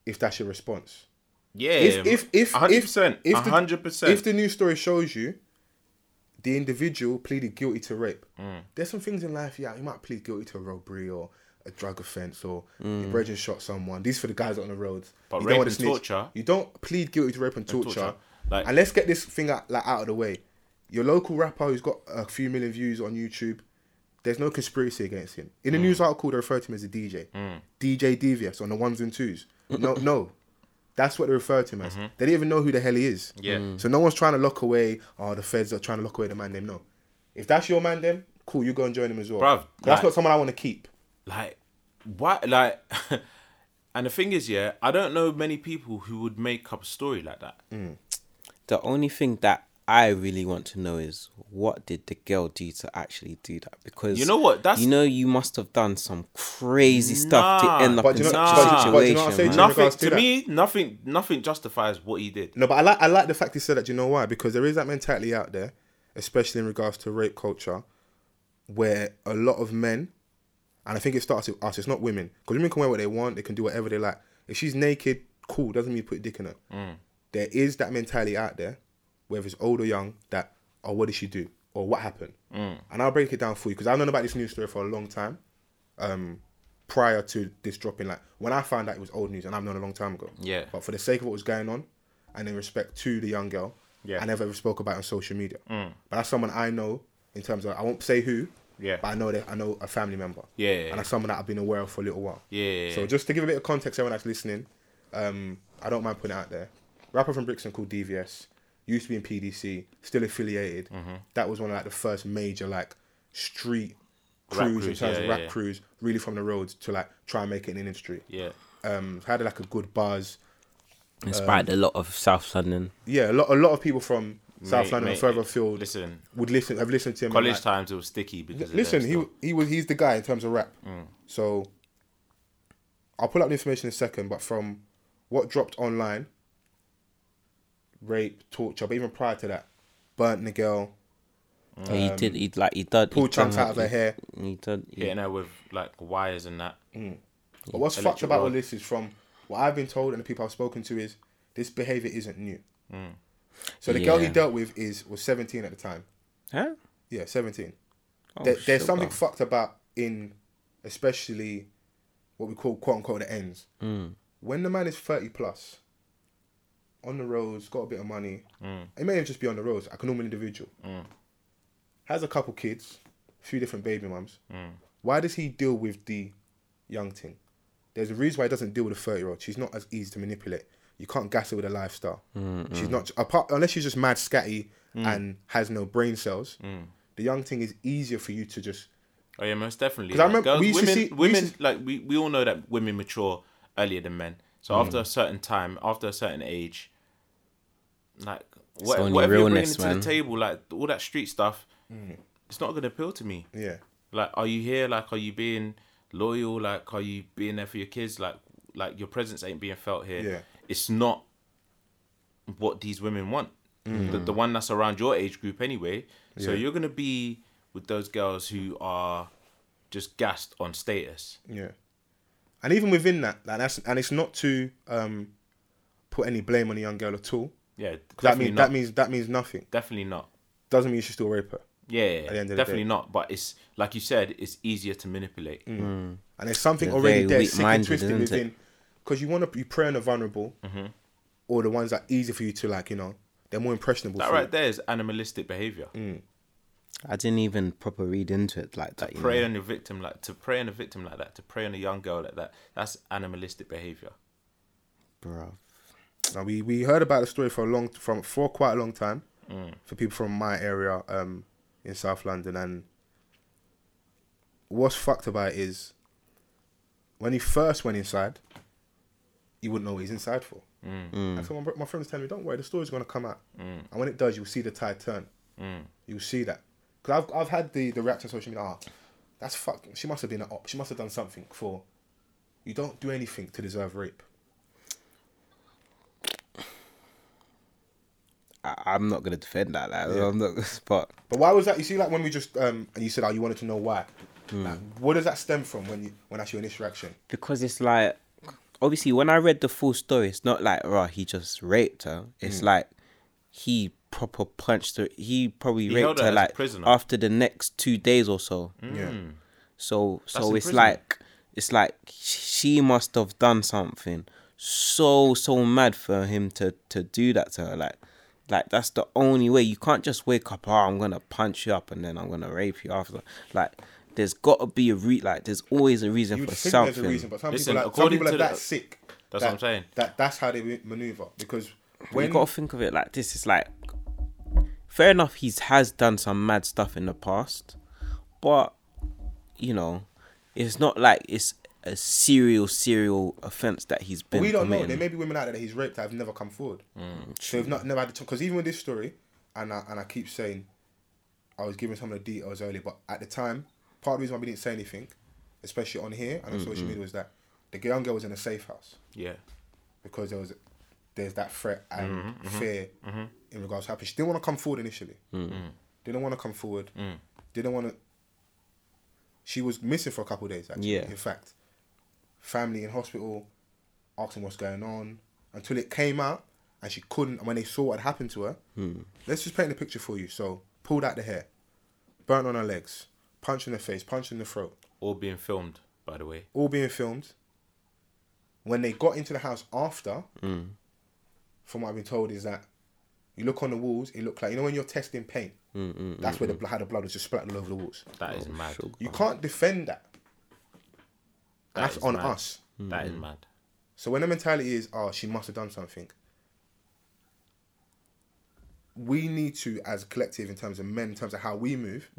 A: If that's your response,
B: Yeah,
A: if if if
B: hundred
A: if
B: percent,
A: if the-
B: hundred percent.
A: if the news story shows you the individual pleaded guilty to rape,
B: Mm.
A: there's some things in life, yeah, you might plead guilty to a robbery or a drug offense or
B: Mm.
A: your brethren shot someone. These for the guys on the roads.
B: But
A: you
B: rape
A: wanna
B: and torture-
A: You don't plead guilty to rape and torture.
B: torture, like-
A: and let's get this thing out, like, out of the way. Your local rapper who's got a few million views on YouTube, there's no conspiracy against him. In the
B: Mm.
A: news article, they refer to him as a DJ. DJ Devious on the ones and twos. No, no. That's what they refer to him as. They don't even know who the hell he is.
B: Mm-hmm. Yeah.
A: So no one's trying to lock away, oh, the feds are trying to lock away the man them. No. If that's your man them, cool, you go and join him as well.
B: Bruv,
A: that's
B: like-
A: not someone I want to keep.
B: like what like and the thing is yeah i don't know many people who would make up a story like that
C: The only thing that I really want to know is what did the girl do to actually do that? Because
B: You know what? That's-
C: you know you must have done some crazy stuff to end up
A: But
C: in
A: you know-
C: such
A: but-
C: a
A: but
C: situation.
A: you know what I say
C: man.
B: nothing
A: to
B: to me nothing nothing justifies what he did
A: No, but I like I like the fact he said that. Do you know why? Because there is that mentality out there, especially in regards to rape culture, where a lot of men, and I think it starts with us. It's not women, because women can wear what they want. They can do whatever they like. If she's naked, cool. Doesn't mean you put a dick in her. Mm. There is that mentality out there, whether it's old or young, that oh, what did she do or what happened? And I'll break it down for you because I've known about this news story for a long time. Um, prior to this dropping, like when I found out it was old news, and I've known a long time ago.
B: Yeah.
A: But for the sake of what was going on, and in respect to the young girl,
B: Yeah.
A: I never ever spoke about it on social media. But that's someone I know in terms of I won't say who.
B: Yeah.
A: But I know that I know a family member.
B: Yeah, yeah,
A: And
B: yeah.
A: that's someone that I've been aware of for a little while.
B: Yeah.
A: So just to give a bit of context, everyone that's listening, um, I don't mind putting it out there. Rapper from Brixton called DVS used to be in PDC, still affiliated.
B: Mm-hmm.
A: That was one of like the first major like street crews in terms
B: yeah,
A: of rap
B: yeah.
A: crews, really from the roads to like try and make it in the industry.
B: yeah
A: Um, had like a good buzz.
C: Inspired a lot of South London.
A: Yeah, a lot a lot of people from South
B: Mate,
A: London
B: mate,
A: and further afield
B: listen
A: would listen have listened to him. and,
B: college
A: like,
B: times it was sticky because of
A: Listen, he
B: still.
A: he was he's the guy in terms of rap. So I'll pull up the information in a second, but from what dropped online, rape, torture, but even prior to that, burnt the girl,
C: Yeah, he um, did. He like he did.
A: pulled
C: he
A: chunks out of her hair.
C: He did. He,
B: hitting her with like wires and that mm.
A: But what's fucked about all this is from what I've been told and the people I've spoken to is this behavior isn't new. Mm. So the girl he dealt with is was seventeen at the time.
C: huh?
A: Yeah, seventeen.
C: Oh,
A: there, there's something
C: bro.
A: fucked about in, especially, what we call quote unquote the ends.
C: Mm.
A: When the man is thirty plus, on the roads, got a bit of money.
B: Mm.
A: It may even just be on the roads, like a normal individual. Has a couple kids, a few different baby mums.
B: Mm.
A: Why does he deal with the young thing? There's a reason why he doesn't deal with a thirty year old. She's not as easy to manipulate. You can't gas her with a lifestyle. She's not apart unless she's just mad scatty and has no brain cells. The young thing is easier for you to just
B: Oh yeah, most definitely.
A: 'Cause I
B: Like,
A: remember
B: girls,
A: we used to
B: women,
A: see- we
B: women
A: used
B: like we, we all know that women mature earlier than men. So
A: Mm.
B: after a certain time, after a certain age, like what,
C: only
B: whatever you're bringing
C: realness,
B: to
C: man.
B: the table, like all that street stuff,
A: Mm.
B: it's not gonna appeal to me.
A: yeah.
B: Like, are you here? Like, are you being loyal? Like, are you being there for your kids? Like, like your presence ain't being felt here.
A: Yeah.
B: It's not what these women want.
A: Mm.
B: The, the one that's around your age group anyway. So
A: Yeah.
B: you're gonna be with those girls who are just gassed on status.
A: Yeah. And even within that, and that's and it's not to um, put any blame on the young girl at all.
B: Yeah,
A: that means
B: not.
A: that means that means nothing.
B: Definitely not.
A: Doesn't mean you should still rape her.
B: Yeah, yeah,
A: At the end of the
B: definitely
A: day.
B: not. But it's like you said, it's easier to manipulate. Mm.
A: And there's something
C: They're
A: already
C: very
A: there, sick and twisted within, because you want to you prey on the vulnerable, mm-hmm. or the ones that are easy for you to like, you know, they're more impressionable.
B: That
A: for
B: right
A: you.
B: there is animalistic behavior. Mm.
C: I didn't even proper read into it like that. You
B: Prey
C: know?
B: on the victim like to prey on a victim like that, to prey on a young girl like that. That's animalistic behavior.
C: Bruv.
A: Now we we heard about the story for a long from for quite a long time
B: Mm.
A: for people from my area um in South London and what's fucked about it is when he first went inside you wouldn't know what he's inside for.
B: Mm.
A: And so my, bro- my friend was telling me, don't worry, the story's gonna come out, and when it does, you'll see the tide turn.
B: Mm.
A: You'll see that because I've I've had the the reaction on social media. Ah, that's fuck. She must have been an op. She must have done something for. You don't do anything to deserve rape.
C: I, I'm not gonna defend that. Like,
A: Yeah.
C: I'm not. But
A: But why was that? You see, like when we just um, and you said, oh, you wanted to know why.
C: Hmm.
A: Like, what does that stem from when you when that's your initial reaction?
C: because it's like, obviously, when I read the full story, it's not like, right, he just raped her. It's
A: Hmm.
C: like he proper punch. her. He probably
B: He
C: raped
B: her
C: her like
B: prisoner.
C: after the next two days or so. Mm.
A: Yeah.
C: So so it's like it's like she must have done something so so mad for him to to do that to her. Like like that's the only way. You can't just wake up. Oh, I'm gonna punch you up and then I'm gonna rape you after. Like there's got to be a re. Like there's always a reason
A: You
C: for
A: think
C: something.
A: there's a reason, but some
B: Listen,
A: people, like, some people are
B: to
A: that
B: the-
A: sick.
B: That's
A: that,
B: what I'm saying.
A: That that's how they maneuver because when
C: you gotta think of it like this. It's like fair enough. He's has done some mad stuff in the past, but you know, it's not like it's a serial serial offense that he's been.
A: we don't know. There may be women out there that he's raped that have never come forward.
B: Mm.
A: So they've not never had the because even with this story, and I, and I keep saying, I was giving some of the details earlier, but at the time, part of the reason why we didn't say anything, especially on here and on social media, was that the young girl was in a safe house
B: Yeah.
A: because there was there's that threat and
B: Mm-hmm, mm-hmm
A: fear mm-hmm. in regards to happening. She didn't want to come forward initially. Mm-hmm. Mm. Didn't want to come forward.
B: Mm.
A: Didn't want to. She was missing for a couple of days. Actually,
C: Yeah.
A: in fact, family in hospital, asking what's going on until it came out and she couldn't. And when they saw what had happened to her, hmm. let's just paint the picture for you. So pulled out the hair, burnt on her legs, punch in the face, punch in the throat,
B: All being filmed, by the way.
A: all being filmed. When they got into the house after, hmm. From what I've been told, is that you look on the walls, it looked like you know when you're testing paint. Mm, mm, mm, that's where the blood, how the blood was just splattered all over the walls.
B: That is mad.
A: You can't defend that.
B: That
A: that's on
B: mad.
A: us.
B: That is mad.
A: So when the mentality is, oh, she must have done something, we need to, as a collective, in terms of men, in terms of how we move,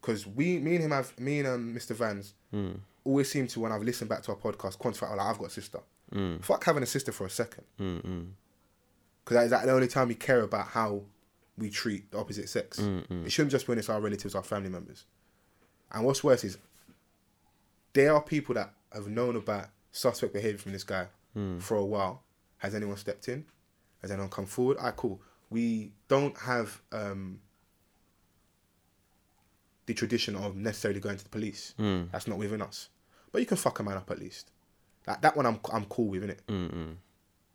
A: because we, me and him have, me and um, Mr. Vance, always seem to when I've listened back to our podcast, quantify, oh, like, I've got a sister. Fuck having a sister for a second, because that is that the only time we care about how we treat the opposite sex. It shouldn't just be when it's our relatives, our family members. And what's worse is there are people that have known about suspect behavior from this guy for a while. Has anyone stepped in? Has anyone come forward? Ah, cool. We don't have um, the tradition of necessarily going to the police. That's not within us. But you can fuck a man up at least. That that one I'm I'm cool with, innit?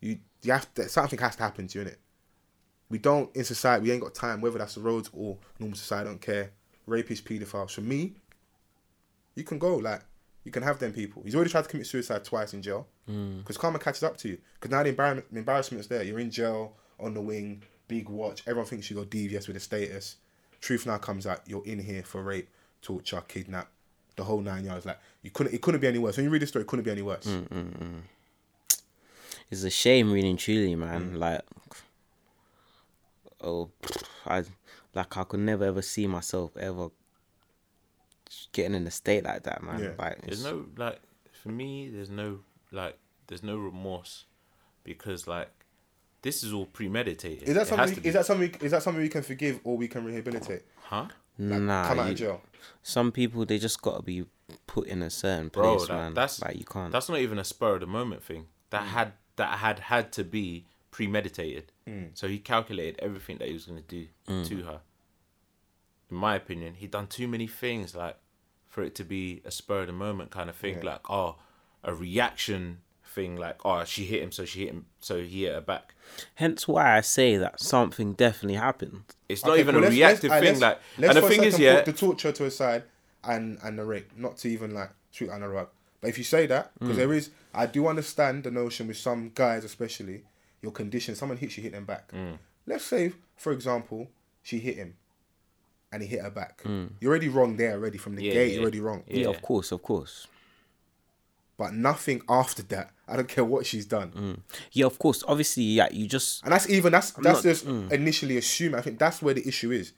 A: You you have to, something has to happen to you, innit? We don't in society. We ain't got time. Whether that's the roads or normal society, I don't care. Rapists, paedophiles. For me, you can go like you can have them people. He's already tried to commit suicide twice in jail mm. because karma catches up to you. Because now the embarrassment, the embarrassment's there. You're in jail on the wing, big watch. Everyone thinks you got devious with the status. Truth now comes out. You're in here for rape, torture, kidnap, the whole nine yards. Like you couldn't. It couldn't be any worse. When you read the story, it couldn't be any worse.
C: Mm, mm, It's a shame, really and truly, man. Mm. Like, oh, I like I could never ever see myself ever getting in a state like that, man.
A: Yeah.
C: Like,
B: There's no like for me. There's no like. There's no remorse because like this is all premeditated.
A: Is that
B: It
A: something? Is that something? Is that something we can forgive or we can rehabilitate?
B: huh?
A: Like,
C: nah.
A: come out
C: you-
A: of jail.
C: Some people they just gotta be put in a certain
B: bro
C: place,
B: that,
C: man.
B: that's
C: like you can't.
B: that's not even a spur of the moment thing that mm. had that had had to be premeditated mm. so he calculated everything that he was going to do mm. to her in my opinion he'd done too many things like for it to be a spur of the moment kind of thing
A: Yeah.
B: like oh a reaction thing like oh she hit him so she hit him so he hit her back.
C: Hence why I say that something definitely happened.
B: It's not
A: Okay,
B: even
A: cool,
B: a
A: let's-
B: reactive uh,
A: let's-
B: thing.
A: alright,
B: like,
A: let's-
B: and the
A: let's for a
B: thing is, yeah,
A: the torture to a side and and the rape, not to even like shoot under the rug. But if you say that, because mm. there is, I do understand the notion with some guys, especially your condition. Someone hits you, hit them back. Mm. Let's say, for example, she hit him, and he hit her back. Mm. You're already wrong there already from the
B: Yeah,
A: gate.
B: yeah.
A: You're already wrong.
C: Yeah.
B: Yeah.
C: of course, of course.
A: But nothing after that. I don't care what she's done. Mm.
C: Yeah, of course. Obviously, yeah, you just
A: And that's even that's that's
C: not-
A: just initially assuming. I think that's where the issue is.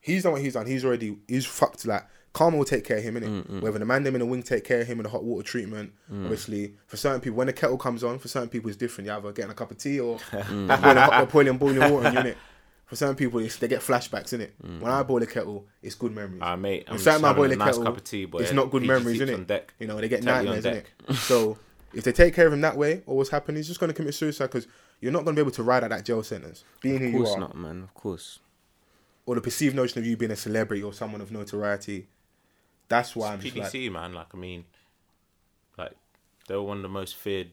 A: He's done what he's done. He's already he's fucked. Like Karma will take care of him, innit? Whether the man them in the wing take care of him in the hot water treatment. Mm. Obviously, for certain people, when the kettle comes on, for certain people it's different. You either getting a cup of tea or mm. boiling, boiling boiling water, in it. For certain people, it's, they get flashbacks in it. Mm. When I boil a kettle, it's good memories.
B: Ah, mate, I'm
A: certain man boil
B: a nice
A: kettle,
B: cup of tea, boy.
A: it's not good memories, innit?
B: on.
A: You know, they get
B: on
A: nightmares, innit?
B: deck.
A: so if they take care of him that way, or what's happening, he's just going to commit suicide because you're not going to be able to ride out that jail sentence. Being who
C: of
A: you are,
C: not, man. Of course.
A: or the perceived notion of you being a celebrity or someone of notoriety. That's why I'm just like,
B: PDC, man. Like, I mean, like they were one of the most feared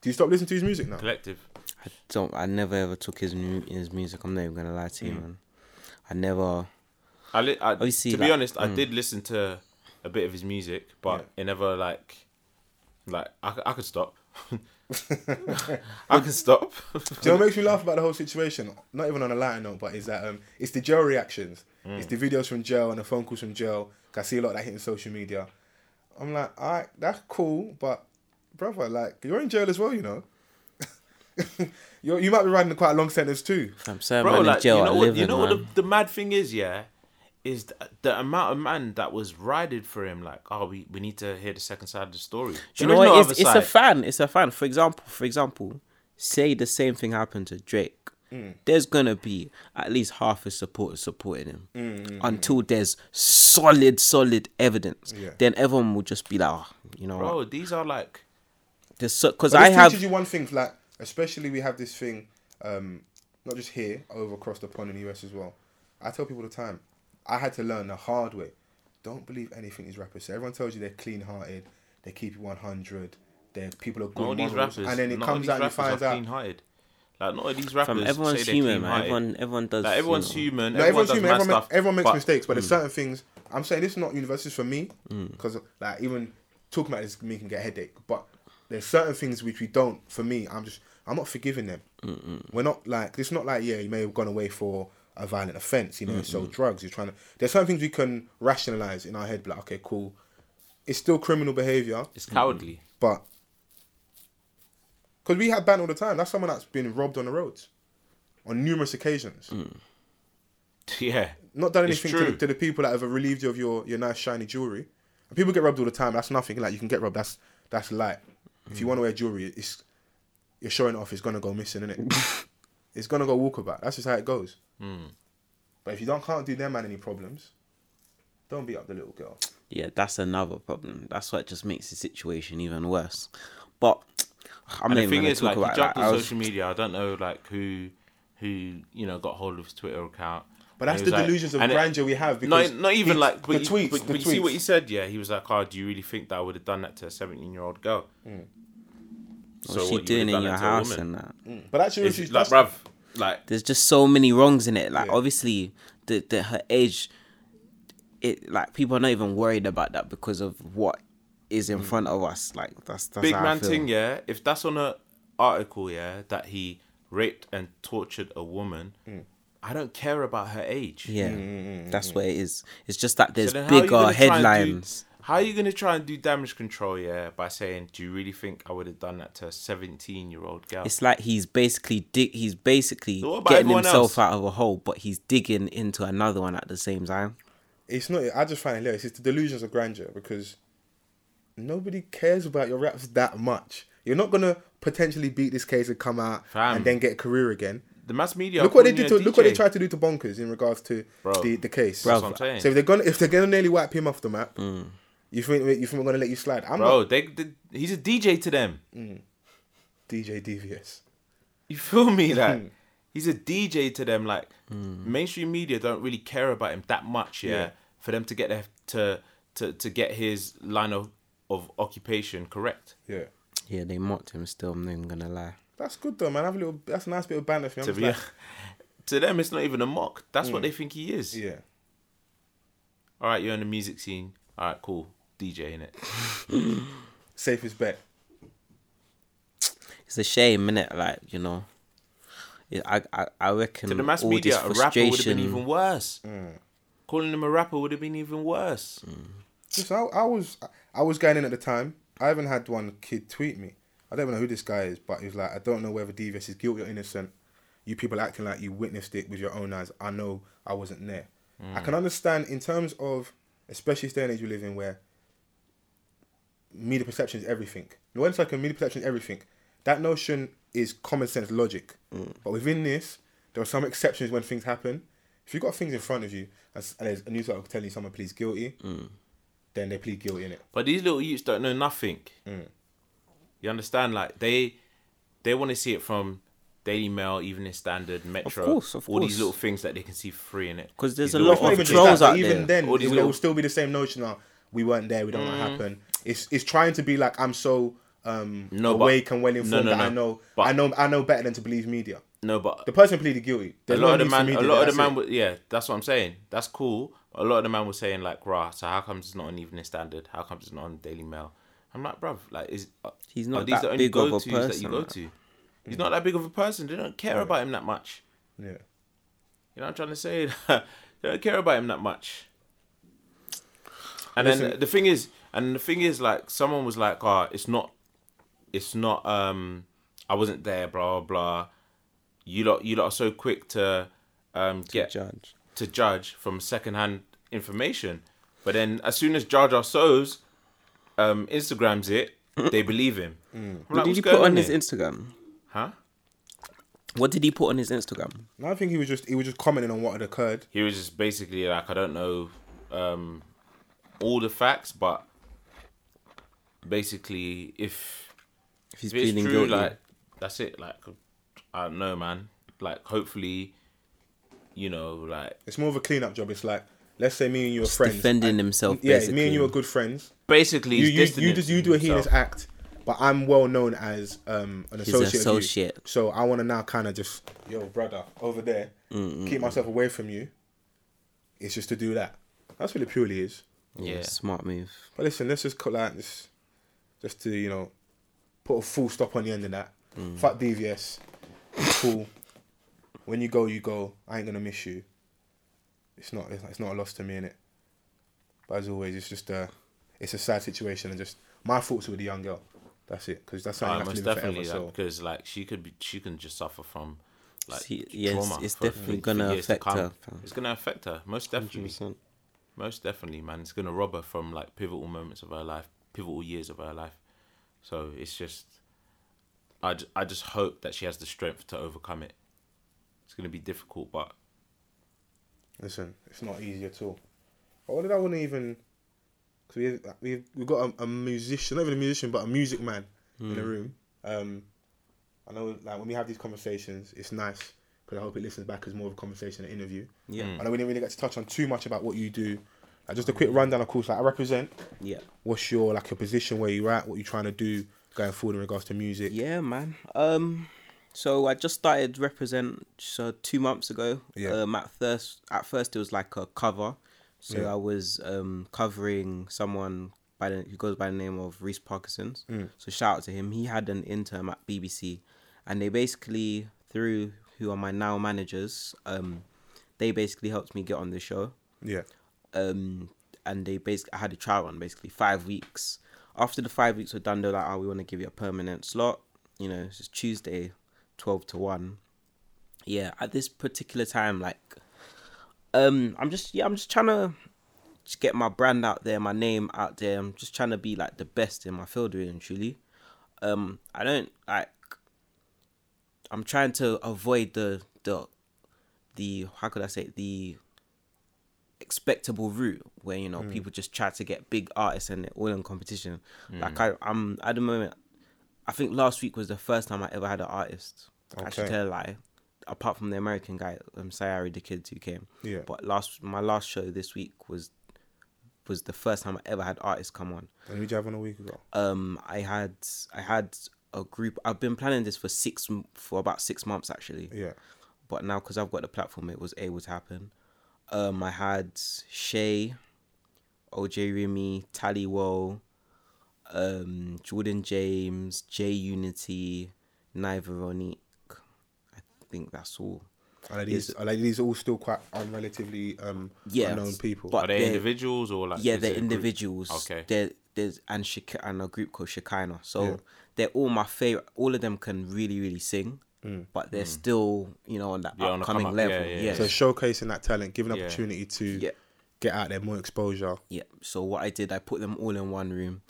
A: do you stop listening to his music now?
B: collective.
C: I don't. I never ever took his mu- his music. I'm not even gonna lie to you, hmm. man. I never.
B: I, li- I
C: Obviously,
B: to be
C: like-
B: honest, I hmm. did listen to a bit of his music, but it never like, like I, I could stop. I can stop.
A: Do you know what makes me laugh about the whole situation? Not even on a lighter note, but is that um, it's the jail reactions. Hmm. It's the videos from jail and the phone calls from jail. 'Cause I see a lot of that hitting social media. I'm like, all right, that's cool, but brother, like, you're in jail as well, you know. you you might be riding quite a long sentence too.
C: I'm saying,
B: Bro,
C: man, in
B: like
C: jail
B: you
C: are
B: know what?
C: living,
B: You know
C: man.
B: what the, the mad thing is, yeah, is the, the amount of man that was rided for him. Like, oh, we, we need to hear the second side of the story.
C: Do you
B: There
C: know what?
B: no
C: it's, it's a fan. It's a fan. For example, for example, say the same thing happened to Drake.
B: Mm.
C: There's gonna be at least half his supporters supporting him
B: Mm,
C: until there's solid, solid evidence.
A: Yeah.
C: Then everyone will just be like, oh, you know
B: Bro,
C: what?
B: these are like
C: Because so, 'cause
A: But
C: I
A: this
C: have
A: teaches you one thing, like especially we have this thing, um, not just here, over across the pond in the US as well. I tell people all the time, I had to learn the hard way. Don't believe anything these rappers say. Everyone tells you they're clean hearted, they keep you one hundred, they're people are good
B: not all these
A: morals,
B: rappers.
A: and then it comes out and you
B: rappers
A: find out.
B: clean-hearted. Like, not all these rappers.
C: from everyone's
B: say
C: human, man. Everyone, everyone does.
B: Like, everyone's
C: you know.
B: human.
A: No,
B: everyone
A: everyone's
B: does
A: human.
B: mad
A: Everyone,
B: stuff.
A: make, everyone makes
B: but-
A: mistakes, but there's mm. certain things. I'm saying this is not universal for me mm. because like even talking about this me can get a headache. But there's certain things which we don't. For me, I'm just I'm not forgiving them. We're not like it's not like yeah you may have gone away for a violent offense. You know, so drugs. You're trying to. There's certain things we can rationalize in our head. Like okay, cool. It's still criminal behavior,
B: It's cowardly.
A: but because we have ban all the time. That's someone that's been robbed on the roads on numerous occasions.
B: Yeah.
A: not done anything to the, to the people that have relieved you of your, your nice shiny jewelry. And people get robbed all the time. That's nothing. Like you can get robbed. That's that's light. If you want to wear jewelry, it's you're showing it off. It's gonna go missing, isn't it? it's gonna go walkabout. That's just how it goes.
B: Hmm.
A: But if you don't can't do them man any problems, don't beat up the little girl.
C: Yeah, that's another problem. That's what just makes the situation even worse. But I'm
B: And the thing is, like, he
C: about
B: jumped
C: that.
B: on
C: I was-
B: social media. I don't know, like, who, who, you know, got hold of his Twitter account.
A: But that's the
B: like-
A: delusions of
B: and it-
A: grandeur we have. Because
B: Not, not even
A: he-
B: like but
A: the
B: you-
A: tweets.
B: But,
A: the
B: but you see what he said? Yeah, he was like, "Oh, do you really think that I would have done that to a seventeen-year-old girl?"
C: What's she
B: what, you
C: doing
B: would've
C: in your
B: that to a
C: house and that? Mm.
A: But actually,
B: It's
A: it's,
B: like,
A: that's,
B: bruv, like,
C: There's just so many wrongs in it. Like
A: Yeah.
C: obviously, the, the her age, it like people are not even worried about that because of what is in mm. front of us. Like that's that's
B: big
C: how I
B: man
C: feel.
B: thing. Yeah, if that's on a article, yeah, that he raped and tortured a woman, mm. I don't care about her age.
C: Yeah, mm, that's where it is. It's just that there's
B: So then how are you
C: bigger
B: gonna try and do-
C: headlines.
B: How are you gonna try and do damage control? Yeah, by saying, "Do you really think I would have done that to a seventeen-year-old girl?"
C: It's like he's basically dig. He's basically
B: So
C: getting himself
B: else?
C: out of a hole, but he's digging into another one at the same time.
A: it's not. I just find it hilarious. It's the delusions of grandeur because nobody cares about your raps that much. You're not gonna potentially beat this case and come out
B: Fam.
A: and then get a career again.
B: the mass media.
A: Look what they did to look what they tried to do to Bonkers in regards to
B: Bro.
A: the, the case.
B: That's what I'm saying.
A: So if they're gonna if they're gonna nearly wipe him off the map, mm. you think you think we're gonna let you slide? I'm
B: Bro,
A: not
B: they, they, he's a DJ to them. Mm.
A: DJ Devious.
B: You feel me? Like he's a DJ to them. Like mm. mainstream media don't really care about him that much. Yeah,
A: Yeah.
B: for them to get their to to to get his line of of occupation correct.
A: Yeah.
C: Yeah, they mocked him still. I'm not even gonna lie.
A: That's good though, man. Have a little. That's a nice bit of banter for me.
B: To, be,
A: like,
B: to them, it's not even a mock. That's what mm. they think he is.
A: yeah.
B: All right, you're in the music scene. All right, cool. DJ in it.
A: Safest bet.
C: It's a shame, innit? Like you know, I I, I reckon
B: To the mass
C: all
B: media,
C: this
B: a rapper would have been even worse. Mm. Calling him a rapper would have been even worse. Mm.
A: Listen, I, I was I was going in at the time. I haven't had one kid tweet me. I don't even know who this guy is, but he was like, I don't know whether DVS is guilty or innocent. You people acting like you witnessed it with your own eyes. I know I wasn't there. I mm. can understand in terms of, especially this day and age we live in, where media perception is everything. When it's like a media perception is everything, that notion is common sense logic. Mm. But within this, there are some exceptions when things happen. If you've got things in front of you and there's a news article telling you someone pleads guilty, mm. Then they plead guilty in it.
B: But these little youths don't know nothing.
A: Mm.
B: You understand? Like they they want to see it from Daily Mail, Evening Standard, Metro.
C: of course, of
B: all these little things that they can see free in it.
C: Because there's
B: These
C: a lot of
A: even just
C: trolls
A: that,
C: out
A: but even
C: there.
A: then,
B: All
A: it, will-
B: little-
A: will still be the same notion. Of, we weren't there. We don't know what happened. It's it's trying to be like I'm so um
B: No, but-
A: awake and well informed
B: no, no,
A: that I know
B: But-
A: I know I know better than to believe media.
B: No, but
A: The person pleaded guilty.
B: a lot
A: no
B: of the man,
A: media
B: a lot of the man,
A: it.
B: yeah, that's what I'm saying. That's cool. A lot of the man was saying like, "Rah, so how comes it's not on Evening Standard? How comes it's not on Daily Mail?" I'm like, bruv, like, is uh,
C: He's
B: are
C: not
B: these
C: that
B: the only
C: big of a
B: go-tos that you go
C: like.
B: to? He's not that big of a person. They don't care about him that much.
A: Yeah.
B: You know what I'm trying to say? they don't care about him that much. And then the thing is, and the thing is, like, someone was like, "Oh, it's not, it's not. Um, I wasn't there. Blah blah. blah. You lot, you lot are so quick to um get
C: judge.
B: To judge from secondhand information, but then as soon as Jaja Soze's um Instagrams it, they believe him. I'm
C: What
B: like,
C: did
B: "What's
C: he put on his
B: here?"
C: Instagram?
B: Huh?
C: What did he put on his Instagram?
A: No, I think he was just he was just commenting on what had occurred.
B: he was just basically like I don't know um all the facts, but basically if
C: If he's
B: if it's true,
C: guilty,
B: like that's it. Like I don't know, man. Like hopefully, you know, like
A: It's more of a cleanup job. It's like let's say me and you are friends.
C: defending
A: and-
C: himself,
A: Yeah, me and you are good friends.
B: basically
A: You
B: he's
A: you, you just you do a heinous act, but I'm well known as um an
C: He's
A: associate.
C: an
A: of you.
C: associate.
A: So I want to now kind of just yo brother over there, keep myself away from you. It's just to do that. That's what it purely is.
B: Yeah.
C: smart move.
A: But listen, let's just cut like this, just to you know, put a full stop on the end of that. Fuck DVS. Cool. When you go, you go. I ain't gonna miss you. It's not. It's, it's not a loss to me, in it. But as always, it's just a, it's a sad situation, and just my thoughts with the young girl. That's it, because that's something
B: Uh,
A: you have
B: most
A: to live
B: definitely,
A: forever.
B: like, because like she could be, she can just suffer from like
C: See, yeah, it's-
B: trauma.
C: it's
B: for-
C: definitely
B: for
C: gonna
B: years to
C: affect
B: come.
C: her.
B: It's gonna affect her, most definitely.
C: 100%.
B: Most definitely, man. It's gonna rob her from like pivotal moments of her life, pivotal years of her life. So it's just, I, ju- I just hope that she has the strength to overcome it. It's gonna be difficult, but
A: Listen, it's not easy at all. But what did I want to even? Cause we we we got a, a musician, not even a musician, but a music man in the room. Um, I know, like when we have these conversations, it's nice because I hope it listens back as more of a conversation, an interview.
C: Yeah,
B: Mm.
A: I know we didn't really get to touch on too much about what you do. Like just a quick rundown, of course. Like I represent.
C: yeah,
A: What's your like your position? Where you at? What you trying to do going forward in regards to music?
C: yeah, man. Um, so I just started Reprezent so two months ago.
A: Yeah.
C: Um, at first, at first it was like a cover. So
A: Yeah.
C: I was um covering someone by the who goes by the name of Reese Parkinson's.
A: Mm.
C: So shout out to him. He had an intern at BBC, and they basically through who are my now managers. Um, they basically helped me get on the show.
A: Yeah.
C: um, and they basically I had a trial run basically five weeks. After the five weeks were done, they're like, "Oh, we want to give you a permanent slot." You know, it's Tuesday, twelve to one. Yeah, at this particular time, like, um, I'm just yeah, I'm just trying to just get my brand out there, my name out there. I'm just trying to be like the best in my field, really and truly. Um, I don't like. I'm trying to avoid the the the how could I say it? the expectable route where you know people just try to get big artists and they're all in competition. Like I, I'm at the moment. I think last week was the first time I ever had an artist. I should
A: Okay.
C: tell a lie. Apart from the American guy, um, Sayari the Kids who came.
A: Yeah.
C: But last my last show this week was was the first time I ever had artists come on.
A: And who'd you have on a week ago?
C: Um, I had I had a group. I've been planning this for six for about six months actually.
A: Yeah.
C: but now because I've got the platform, it was able to happen. Um, I had Shay, OJ Remy, Tally Woe, um, Jordan James, J Unity, Nye Veronique. I think that's all.
A: Are these, are these all still quite un- relatively um,
C: Yeah,
A: unknown people?
C: but
B: Are they
C: they're-
B: individuals or like?
C: yeah,
B: is
C: they're
B: it a group?
C: individuals.
B: Okay.
C: They're, there's and Shik- and a group called Shekinah. So
A: Yeah.
C: they're all my favorite. All of them can really, really sing,
A: Mm.
C: but they're still, you know, on that
B: Yeah, on
C: upcoming
B: come up.
C: level.
B: Yeah,
C: Yeah,
B: yeah,
A: so showcasing that talent, giving
B: Yeah.
A: opportunity to
C: Yeah.
A: get out there, more exposure.
C: Yeah. So what I did, I put them all in one room,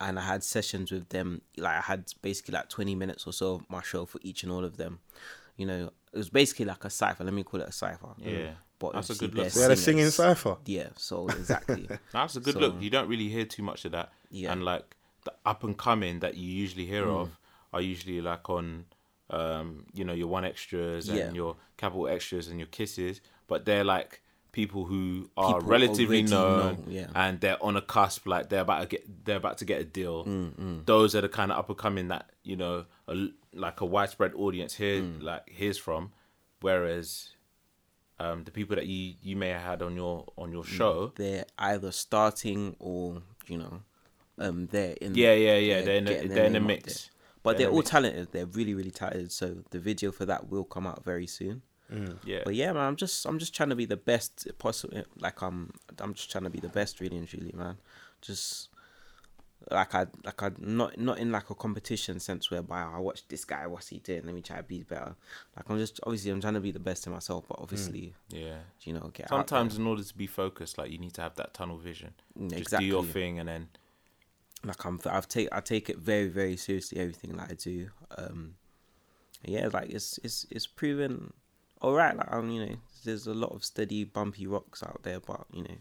C: and I had sessions with them. Like I had basically like twenty minutes or so of my show for each and all of them. You know, it was basically like a cipher. Let me call it a cipher.
B: Yeah.
C: But
B: That's a good look.
C: they're
A: had a singing cipher.
C: Yeah. So exactly.
B: That's a good
C: So-
B: look. You don't really hear too much of that.
C: Yeah.
B: And like the up and coming that you usually hear
C: Mm.
B: of are usually like on, um, you know, your one extras and
C: Yeah.
B: your capital extras and your kisses, but they're like people who are
C: People
B: relatively known
C: know, yeah.
B: and they're on a cusp, like they're about to get they're about to get a deal.
C: Mm,
B: Those are the kind of up and coming that you know, a, like a widespread audience here
C: Mm.
B: like hears from, whereas. Um, the people that you, you may have had on your on
C: Mm.
B: your show,
C: they're either starting or you know, um, they're in.
B: Yeah, yeah, yeah. They're in the- they're in the mix.
C: But
B: They're
C: they're all
B: mix.
C: talented. They're really, really talented. So the video for that will come out very soon.
B: Yeah.
C: But yeah, man, I'm just I'm just trying to be the best possible. Like I'm I'm just trying to be the best, really and truly, man. Just like I like I not not in like a competition sense whereby I watch this guy, what's he doing? Let me try to be better. Like I'm just obviously I'm trying to be the best in myself, but obviously
B: Yeah.
C: you know get out
B: Sometimes in order to be focused, like you need to have that tunnel vision.
C: Mm,
B: Just do your thing and then
C: like I'm I've take I take it very very seriously everything that I do. Um, yeah, like it's it's it's proven all right. Like I'm you know there's a lot of steady bumpy rocks out there, but you know.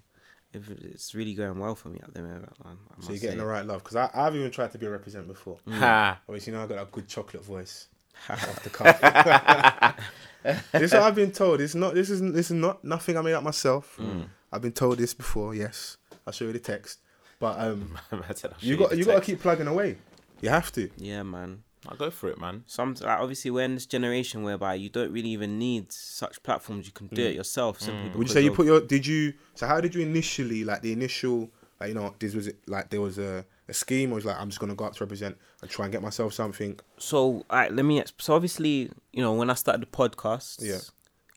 C: If it's really going well for me at the moment, man. I
A: So you're getting
C: say.
A: the right love. Because I've even tried to be a represent before. Mm.
B: ha
A: Obviously, you know I got a good chocolate voice. off the cuff. this is what I've been told. It's not. This is this is not nothing I made up myself. Mm. I've been told this before. Yes, I'll show you the text. But um,
B: I said, I'll
A: you
B: show
A: got
B: the
A: you got to
B: text.
A: keep plugging away. You have to.
C: Yeah, man.
B: I'll go for it, man.
C: Some like, obviously we're in this generation whereby you don't really even need such platforms. You can do it mm. yourself simply. Mm.
A: Would you
C: because
A: say you put your? Did you? So how did you initially like the initial? Like you know, this was it. Like there was a, a scheme, or was like I'm just gonna go out to represent and try and get myself something.
C: so alright, let me so obviously you know when i started the podcast
A: Yeah.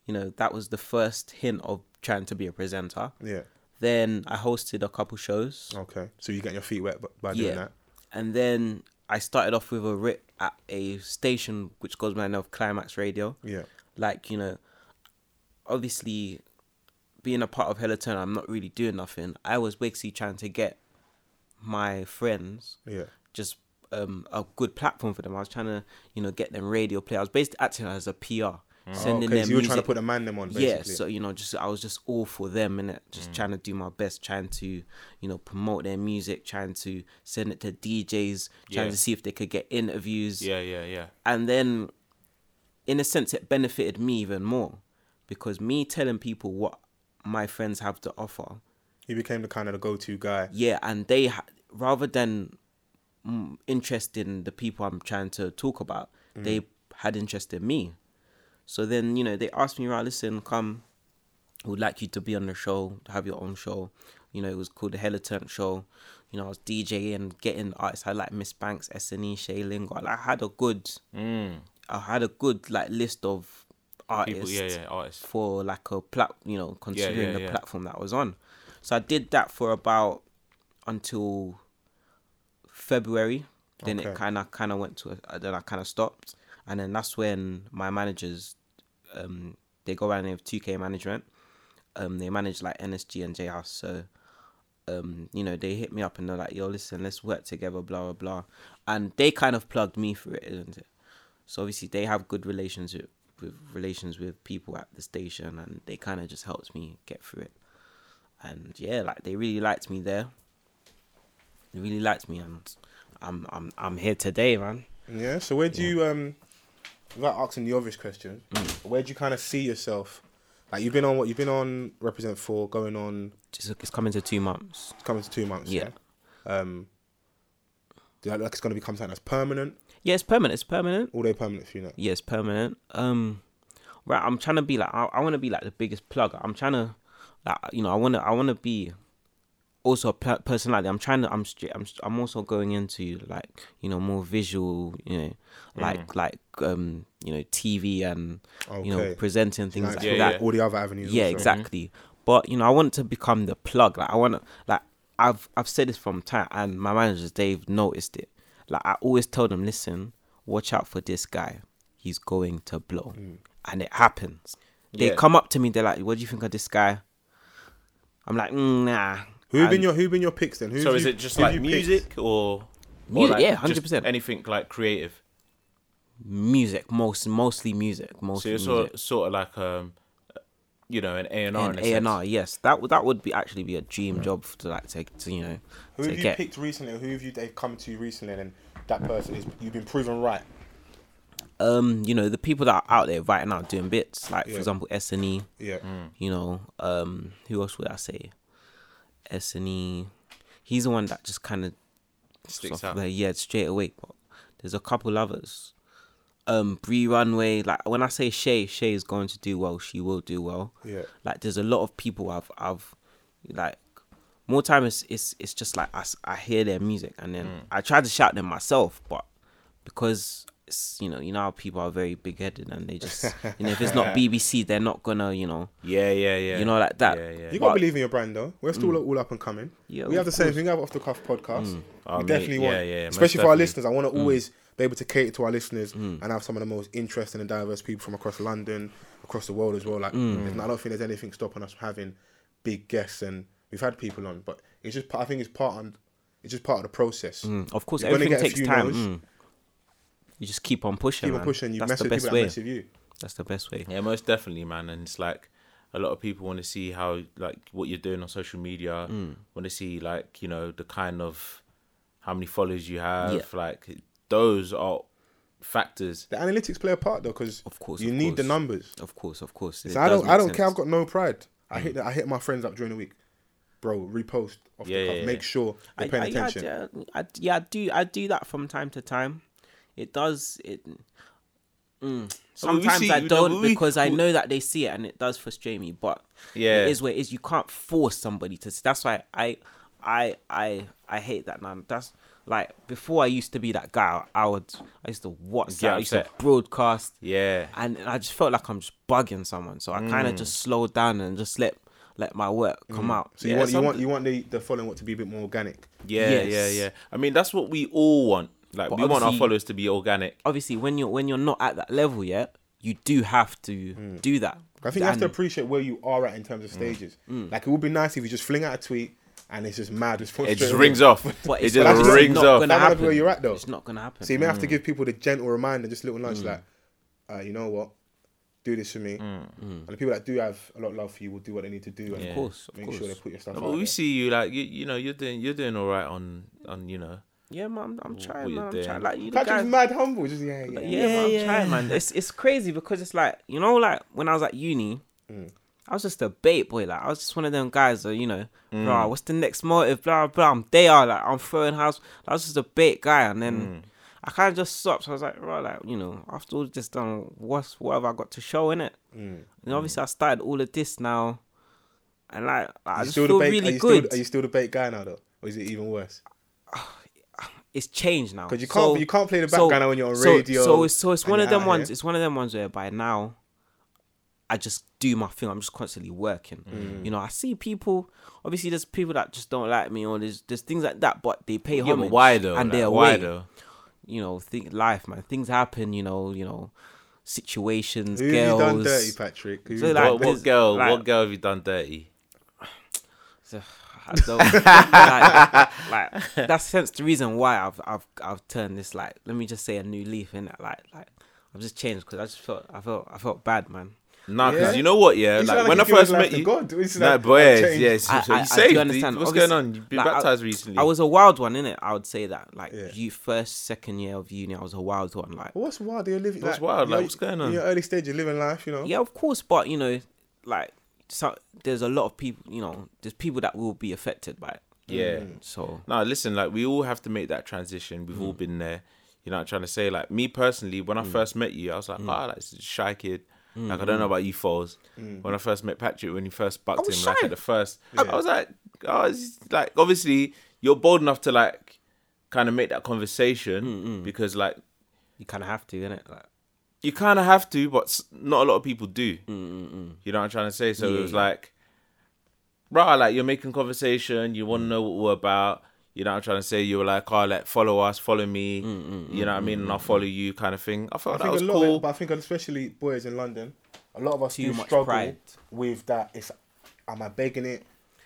C: you know that was the first hint of trying to be a presenter
A: Yeah.
C: then i hosted a couple shows
A: Okay. So you getting your feet wet by doing
C: yeah
A: that.
C: and then i started off with a writ at a station which goes by the name of climax radio
A: Yeah.
C: like you know obviously being a part of Hella Turn, i'm not really doing nothing i was basically trying to get my friends
A: Yeah.
C: just um, a good platform for them. I was trying to, you know, get them radio play. I was basically acting as a PR, Mm. sending oh,
A: okay.
C: them
A: So you were
C: music.
A: trying to put a man them on. Basically.
C: yeah, so you know, just I was just all for them and just mm. trying to do my best, trying to, you know, promote their music, trying to send it to DJs, trying
B: Yeah.
C: to see if they could get interviews.
B: Yeah, yeah, yeah.
C: And then, in a sense, it benefited me even more because me telling people what my friends have to offer
A: he became the kind of the go-to guy.
C: yeah and they ha- rather than mm, interested in the people i'm trying to talk about they mm. had interest in me so then you know they asked me right listen come would like you to be on the show to have your own show. You know it was called the hella turn show. You know i was djing getting artists. I had like Ms Banks SNE, shay lingo. Like, i had a good
B: Mm.
C: i had a good like list of artists
B: People, yeah, yeah, artists.
C: for like a plat you know considering
B: yeah,
C: the
B: yeah.
C: platform that I was on. So i did that for about until february. Then it kind of kind of went to a, then i kind of stopped and then that's when my managers um they go around with 2k management um they manage like nsg and J Hus so um, you know, they hit me up and they're like, "Yo, listen, let's work together." Blah blah blah, and they kind of plugged me for it, isn't it? So obviously they have good relations with, with relations with people at the station, and they kind of just helped me get through it. And yeah, like they really liked me there. They really liked me, and I'm I'm I'm here today, man.
A: Yeah. So where do you um, without asking the obvious question,
C: Mm.
A: where do you kind of see yourself Like you've been on what you've been on Reprezent for going on
C: It's, it's coming to two months.
A: it's coming to two months.
C: Yeah.
A: Yeah. Um. Do you like it's gonna become something that's permanent?
C: Yeah, it's permanent. It's permanent.
A: All day permanent for you now.
C: Yeah, it's permanent. Um, right. I'm trying to be like I, I want to be like the biggest plug. I'm trying to, like you know, I want to I want to be also a per- personality. I'm trying to. I'm. I'm I'm also going into like you know more visual. You know, like like um you know TV and you know presenting things
A: Like,
C: like
B: Yeah,
C: that.
B: yeah.
A: All the other avenues.
C: Yeah,
A: also.
C: exactly. But you know, I want to become the plug. Like I want to, like I've I've said this from time, and my managers they've noticed it. Like I always tell them, listen, watch out for this guy. He's going to blow, and it happens. They
B: Yeah.
C: come up to me. They're like, "What do you think of this guy?" I'm like, mm, "Nah."
A: Who have been your Who have been your picks then? Who
B: So is
A: you-
B: it just like
A: you picked?
B: music or or like
C: yeah, 100%.
B: Anything like creative.
C: music? Most mostly music.
B: So you're
C: music.
B: sort sort of like um, you know, an A and R.
C: and A and R, yes, that would that would be actually be a dream job to like to, to you know
A: Who
C: to
A: have you
C: get.
A: picked recently? Who have you they've come to you recently? And that person is you've been proven right.
C: um, you know, the people that are out there right now doing bits, like
A: Yeah.
C: for example, S and E.
A: Yeah.
C: You know, um, who else would I say? S and E. He's the one that just kind of
B: Sticks out.
C: Like, yeah, straight away. But there's a couple others. Um, Bree Runway. Like when I say Shay, Shay is going to do well. She will do well.
A: Yeah.
C: Like there's a lot of people I've I've like more time it's it's it's just like I, I hear their music and then I try to shout them myself, but because you know you know how people are very big headed and they just you know if it's not BBC they're not gonna you know
B: Yeah, yeah, yeah.
C: You know, like that.
B: Yeah, yeah.
A: You gotta
C: But-
A: believe in your brand though. We're still all up and coming.
C: Yeah,
A: we have
C: of
A: the same thing. We have off the cuff podcast.
B: Oh,
A: we
B: mate,
A: definitely want,
B: yeah, yeah, most
A: especially for our listeners. I want to always be able to cater to our listeners
C: Mm.
A: and have some of the most interesting and diverse people from across London, across the world as well. Like,
C: Mm.
A: I don't think there's anything stopping us from having big guests, and we've had people on, but it's just I think it's part of it's just part of the process.
C: Mm, of course
A: You're
C: everything
A: get
C: takes
A: few
C: time.
A: No's.
C: Mm. You just keep on pushing.
A: Keep on
C: man.
A: pushing. You
C: That's
A: mess
C: the
A: with
C: best
A: people that
C: way.
A: mess with you.
C: That's the best way.
B: Yeah, most definitely, man. And it's like a lot of people want to see how like what you're doing on social media.
C: Mm.
B: Want to see like you know the kind of how many followers you have.
C: Yeah.
B: Like those are factors.
A: The analytics play a part though, because
C: Of course,
A: you
C: of
A: need the numbers.
C: Of course, of course.
A: So I don't, I don't
C: sense.
A: care. I've got no pride. I hit, the, I hit my friends up during the week, bro. Repost off
B: Yeah,
A: the cuff.
B: yeah,
A: Make
B: yeah.
A: sure they're
C: I,
A: paying
C: I, yeah,
A: attention.
C: yeah, I, yeah, I do. I do that from time to time. It does. It. Mm, sometimes
B: see-
C: I don't
B: but we-
C: because I know that they see it and it does frustrate me. But
B: Yeah.
C: it is what it is. You can't force somebody to. That's why I, I, I, I hate that man. That's like before I used to be that guy. I would. I used to WhatsApp.
B: Get
C: I used to broadcast.
B: Yeah.
C: and I just felt like I'm just bugging someone. So I kind
B: Mm.
C: of just slowed down and just let let my work come out.
A: So you
B: Yeah,
A: want you want you want the, the following what to be a bit more organic.
B: Yeah,
C: Yes.
B: yeah, yeah. I mean, that's what we all want. Like,
C: But
B: we want our followers to be organic.
C: Obviously, when you're when you're not at that level yet, you do have to do that.
A: I think you have to appreciate where you are at in terms of
B: Mm.
A: stages. Like it would be nice if you just fling out a tweet and it's just mad response.
B: It just rings off.
C: But
B: it
C: it's
B: just
A: actually
B: rings
C: not
B: off.
C: gonna
A: That
C: happen.
A: where you're at, though.
C: It's not gonna happen.
A: So you may
B: Mm.
A: have to give people the gentle reminder, just little nudge like, uh, you know what, do this for me.
B: Mm.
A: And the people that do have a lot of love for you will do what they need to do. And
B: Of
C: course, of
A: make
C: course.
A: sure they put your stuff
B: No,
A: out
B: but we
A: there.
B: see you like you, you know you're doing you're doing all right on on you know
C: yeah, man, I'm, I'm trying,
B: you
C: man. I'm
B: doing?
C: trying. Like you the
A: Patrick's
C: guys,
A: mad humble. Just yeah, yeah.
C: yeah,
B: Yeah,
C: man, I'm
B: yeah,
C: trying, man. It's it's crazy because it's like you know, like when I was at uni. I was just a bait boy, like I was just one of them guys that you know,
B: Mm.
C: blah. What's the next motive? Blah blah. I'm there, like I'm throwing house. I was just a bait guy, and then
B: Mm.
C: I kind of just stopped. So I was like, right, like you know, after all this done, what's what have I got to show in it?
A: Mm.
C: And obviously, I started all of this now, and like I
A: Are you
C: just
A: still
C: feel
A: the bait?
C: really
A: are you
C: good.
A: Still, are you still the bait guy now though, or is it even worse?
C: It's changed now
A: Because you can't
C: So-
A: you can't play the
C: so-
A: background when you're on
C: so-
A: radio.
C: So, it's so it's one of them ones.
A: here.
C: It's one of them ones where by now, I just do my thing. I'm just constantly working.
A: Mm.
C: You know, I see people. Obviously, there's people that just don't like me, or there's there's things like that. But they pay
B: yeah,
C: homage.
B: but why though?
C: And
B: Like,
C: they're
B: why
C: away.
B: though?
C: You know, think life, man. Things happen. You know, you know, situations,
A: Who have you done dirty, Patrick? Who
C: So, like,
B: what, what girl?
C: like-
B: what girl have you done dirty?
C: I don't, like, like that's hence the reason why I've I've I've turned this like let me just say a new leaf in it like like I've just changed because I just felt I felt I felt bad man.
B: Nah, because
A: Yeah?
B: you know what? Yeah,
A: You
B: like when I first met
A: to
B: you.
A: God. It's
B: Nah,
A: like,
B: boy,
A: I've
B: yeah,
A: changed.
B: yeah. So,
C: I- I-
B: you
C: I do
B: saved.
C: understand.
B: What's
C: Obviously,
B: going on? You've been
C: like, I-
B: baptized recently.
C: I was a wild one in it. I would say that like
A: Yeah.
C: you first second year of uni I was a wild one like
A: What's wild? You're living.
B: What's
A: like,
B: wild? Like,
A: you're-
B: what's going
A: In
B: on?
A: your early stage, you're living life. You know.
C: yeah of course but you know like so there's a lot of people. You know, there's people that will be affected by it.
B: Yeah. Mm.
C: So
B: No, listen, like we all have to make that transition. We've all mm. been there. You know what I'm trying to say? Like me personally, when I mm. first met you, I was like, oh, like this a shy kid. Like I don't know about you foes. When I first met Patrick, when you first bucked him,
C: was
B: like at the first, I was like, ah, oh, it's like obviously you're bold enough to like kind of make that conversation because like
C: you kind of have to, innit? Like,
B: you kind of have to, but not a lot of people do. Mm, mm, mm. You know what I'm trying to say? So it was like, right, like you're making conversation, you want to know what we're about. You know what I'm trying to say? You were like, oh, like follow us, follow me. you know what I mean? And I'll follow you, kind of thing. I
A: I
B: that
A: think
B: was
A: a lot,
B: cool.
A: of, but I think especially boys in London, a lot of us
C: Too
A: do struggle
C: pride.
A: with that. It's am I begging it,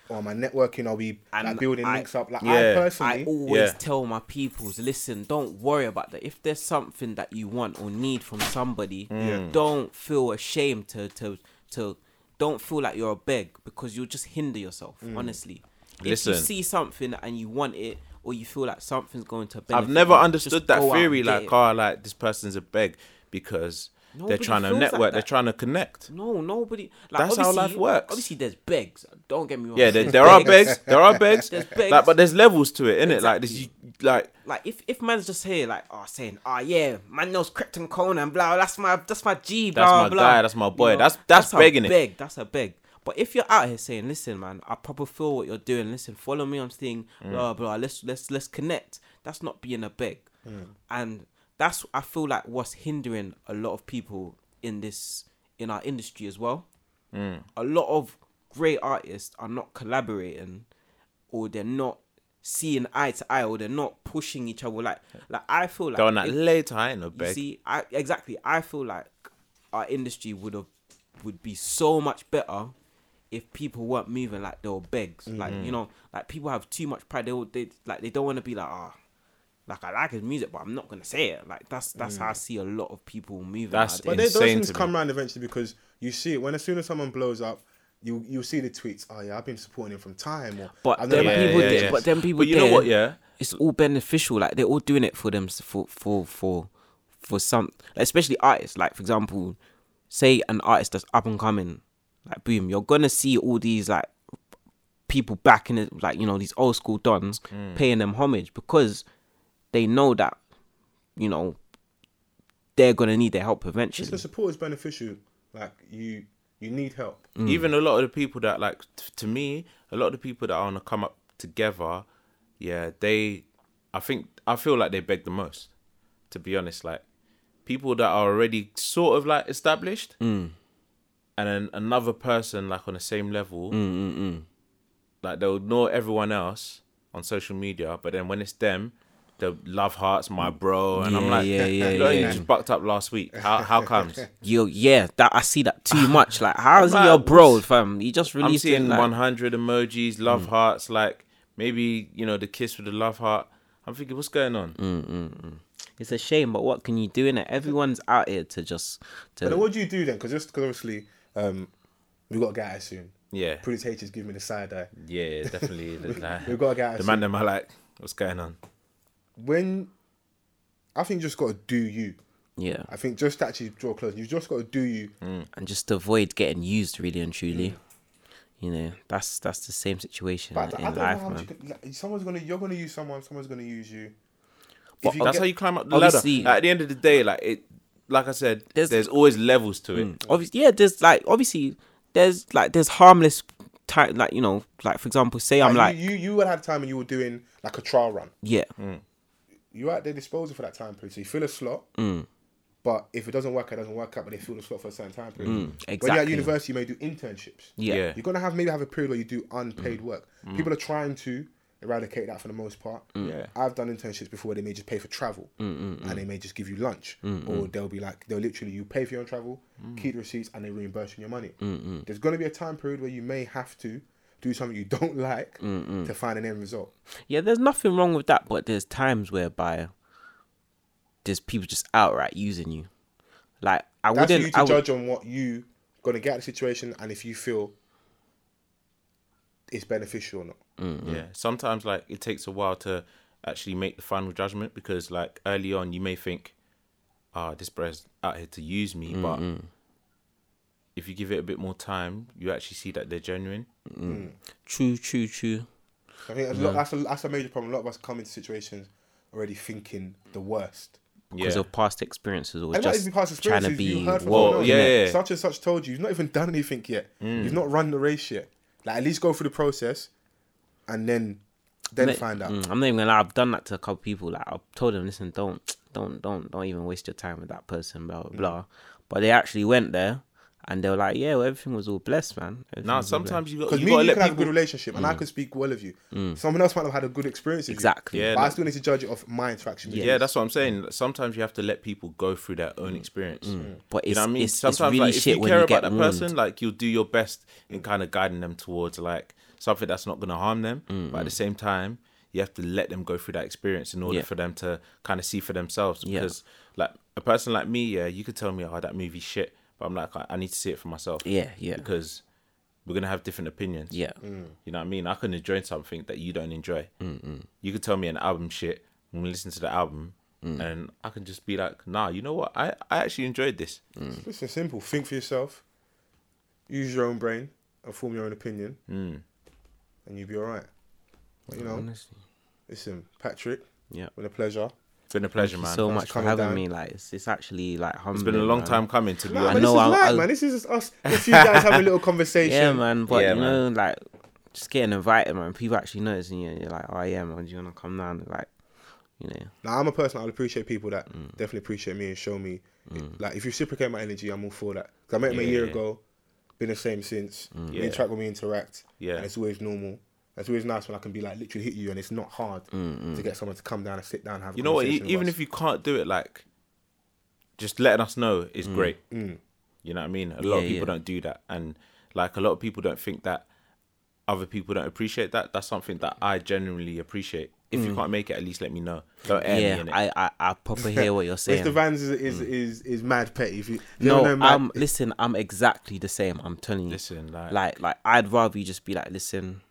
A: or am I networking? Are we
C: And
A: like building
C: I-
A: links up? Like
B: Yeah.
A: I
C: I
A: personally,
C: always
B: Yeah.
C: tell my peoples, listen, don't worry about that. If there's something that you want or need from somebody,
B: Mm.
C: don't feel ashamed to to to don't feel like you're a beg because you'll just hinder yourself, honestly. If you see something and you want it or you feel like something's going to benefit
B: I've never
C: you,
B: understood that theory, like,
C: it.
B: oh, like this person's a beg because they're trying to
C: feels like
B: network, they're trying to connect.
C: No, nobody. Like,
B: That's how life works.
C: Obviously, there's begs. Don't get me wrong.
B: Yeah, there, there are begs, there are begs,
C: There's begs.
B: like, but there's levels to it, isn't it, innit? Like, this, you, like,
C: like if if man's just here like oh saying oh yeah man knows Krept and Konan and blah that's my that's my G blah
B: That's my
C: blah
B: guy, that's my boy. That's- that's
C: a
B: begging it.
C: beg that's a beg but if you're out here saying listen man I proper feel what you're doing listen follow me on thing
B: Mm.
C: blah blah let's let's let's connect that's not being a beg
B: Mm.
C: and that's I feel like what's hindering a lot of people in this in our industry as well.
B: Mm.
C: a lot of great artists are not collaborating or they're not seeing eye to eye or they're not pushing each other. Like like I feel like
B: they're
C: if-
B: later, I no
C: you see I exactly. I feel like our industry would have would be so much better if people weren't moving like they were begs. Like
B: Mm.
C: you know like people have too much pride. They they like they don't want to be like ah like I like his music but I'm not gonna say it like that's that's how I mm. see a lot of people moving
B: That's-
C: nowadays.
A: but those
B: insane
A: things
B: to me.
A: come around eventually because you see it when as soon as someone blows up, you you see the tweets. Oh yeah, I've been supporting him from time. Or,
C: But
A: I've
C: them
A: never-
C: people
B: yeah,
C: did-
B: yeah.
C: but then people
B: But you know what? Yeah,
C: it's all beneficial. Like they're all doing it for them for for for for some, like, especially artists. Like for example, say an artist that's up and coming, like boom, you're gonna see all these like people backing it, like you know these old school dons mm. paying them homage because they know that you know they're gonna need their help
A: Just
C: eventually.
A: the support is beneficial. Like you, you need help. Mm.
B: even a lot of the people that like t- to me, a lot of the people that are gonna come up together, yeah, they, I think I feel like they beg the most. To be honest, like people that are already sort of like established, mm. and then another person like on the same level, mm, like they'll know everyone else on social media, but then when it's them. The love hearts, my bro, and I'm like,
C: yeah, yeah,
B: you know, you
C: yeah.
B: just bucked up last week. How how comes?
C: Yo, yeah, that I see that too much. Like, how's he your bro, fam? He just
B: I'm
C: released it,
B: seeing
C: like,
B: 100 emojis, love
C: Mm.
B: hearts, like maybe you know the kiss with the love heart. I'm thinking, what's going on?
C: Mm. It's a shame, but what can you do in it? Everyone's out here to just
A: But
C: to
A: what do you do then? Because just because obviously um, we got to get out soon.
B: Yeah,
A: Pretty H giving me the side eye.
B: yeah, definitely.
A: We've got to get out
B: the
A: soon.
B: man them are like, what's going on?
A: When I think you just got to do you.
C: yeah,
A: I think just actually draw close. You just got to do you. Mm.
C: and just avoid getting used really and truly. Mm. You know, that's that's the same situation
A: But I
C: in
A: don't know
C: life,
A: how
C: man.
A: you can, like, someone's gonna you're gonna use someone. Someone's gonna use you.
C: But
A: If you
B: That's
A: get-
B: how you climb up the ladder. Like, at the end of the day, like it, like I said,
C: There's-
B: there's, always levels to it. Mm.
C: Obviously, yeah. There's like obviously there's like there's harmless time. Like you know, like for example, say I'm
A: like,
C: like
A: you, you you would have time when you were doing like a trial run.
C: yeah,
A: You're at their disposal for that time period. So you fill a slot.
C: Mm.
A: But if it doesn't work, it doesn't work out. But they fill the slot for a certain time period. When you're at
C: Mm,
A: university, you may do internships.
C: yeah,
B: Yeah.
A: You're gonna have maybe have a period where you do unpaid work.
C: Mm.
A: People are trying to eradicate that for the most part.
B: Yeah.
A: I've done internships before where they may just pay for travel
C: Mm,
A: and they may just give you lunch. Or they'll be like they'll literally you pay for your own travel,
C: Mm.
A: keep the receipts and they reimburse you your money. There's gonna be a time period where you may have to do something you don't like to find an end result.
C: Yeah, there's nothing wrong with that, but there's times whereby there's people just outright using you. Like I
A: That's for
C: wouldn't.
A: you to
C: I would,
A: judge on what you gonna get out of the situation and if you feel it's beneficial or not.
C: Mm.
B: Yeah. Sometimes like it takes a while to actually make the final judgment because like early on you may think, ah, this bro's out here to use me, but if you give it a bit more time, you actually see that they're genuine.
C: True, true, true.
A: I think a lot, that's, a, that's a major problem. A lot of us come into situations already thinking the worst.
C: Because
B: Yeah.
C: of past experiences or
A: And
C: just
A: even past
C: trying to
A: experiences. you
C: be
A: heard from
B: Well, yeah, yeah, yeah.
A: Such and such told you. You've not even done anything yet.
C: Mm.
A: You've not run the race yet. Like at least go through the process, and then then
C: Ma-
A: find out.
C: Mm, I'm not even gonna lie. I've done that to a couple people. Like I've told them, listen, don't, don't, don't, don't even waste your time with that person. Blah blah
A: Mm.
C: blah. But they actually went there, and they were like, yeah, well, everything was all blessed, man. Everything
B: Now
C: was all blessed.
B: sometimes you got
A: Because me
B: got
A: and
B: to
A: you can
B: let
A: have a good
B: people.
A: relationship, and I
C: Mm.
A: can speak well of you. Mm. Someone else might have had a good experience. With
C: exactly.
A: You,
B: Yeah,
A: but I still need to judge it off my interaction. with
B: Yeah. that's what I'm saying. Sometimes you have to let people go through their own mm. experience. Mm.
C: But
B: You know what I mean?
C: it's, it's
B: Sometimes,
C: really
B: like, if you care
C: you
B: about
C: get
B: that
C: warned.
B: person, like you'll do your best in kind of guiding them towards like something that's not going to harm them. But at the same time, you have to let them go through that experience in order
C: Yeah.
B: for them to kind of see for themselves.
C: Yeah.
B: Because like a person like me, yeah, you could tell me, oh, that movie shit, but I'm like, I, I need to see it for myself.
C: Yeah, yeah.
B: Because we're gonna have different opinions.
C: Yeah. Mm.
B: You know what I mean? I can enjoy something that you don't enjoy. Mm-mm. You could tell me an album shit when we listen to the album, mm. and I can just be like, nah, you know what? I, I actually enjoyed this. Mm.
A: Listen, simple. Think for yourself. Use your own brain and form your own opinion,
B: Mm.
A: and you'll be all right. But, you know,
C: Honestly.
A: listen, Patrick.
C: Yeah.
A: Been a pleasure.
B: It's been a pleasure,
C: Thank you
B: man.
C: so
A: Thanks
C: much
A: for
C: for having
A: down.
C: me. Like it's, it's actually like humbling.
B: it's been a long
C: man.
B: time coming to be
A: Nah,
B: honest.
A: but this
C: know,
A: is
C: I-
A: mad,
C: I-
A: man. This is us. The two guys having a little conversation.
C: Yeah, man. But
B: Yeah,
C: you
B: man.
C: know, like just getting invited, man. People actually noticing you. You're like, oh yeah, man. Do you wanna come down? Like, you know.
A: Now I'm a person. I'll appreciate people that
B: Mm.
A: definitely appreciate me and show me. Like if you reciprocate my energy, I'm all for that. 'Cause I met him a year
B: yeah.
A: ago. Been the same since. We
B: Yeah.
A: interact when we interact.
B: Yeah.
A: And it's always normal. It's always nice when I can be like literally hit you, and it's not hard to get someone to come down and sit down and have. a
B: You know what? E-
A: conversation with
B: even
A: us.
B: if you can't do it, like, just letting us know is great.
A: Mm.
B: You know what I mean? A lot of people
C: yeah.
B: don't do that, and like a lot of people don't think that other people don't appreciate that. That's something that I genuinely appreciate. If you can't make it, at least let me know. Don't air me
C: Mm. yeah,
B: in it.
C: I, I I proper hear what you're saying.
A: Mr. Vance is is, is is mad petty. If you, if
C: No,
A: don't know mad,
C: I'm listen. I'm exactly the same. I'm telling you.
B: Listen, like,
C: like like I'd rather you just be like, listen,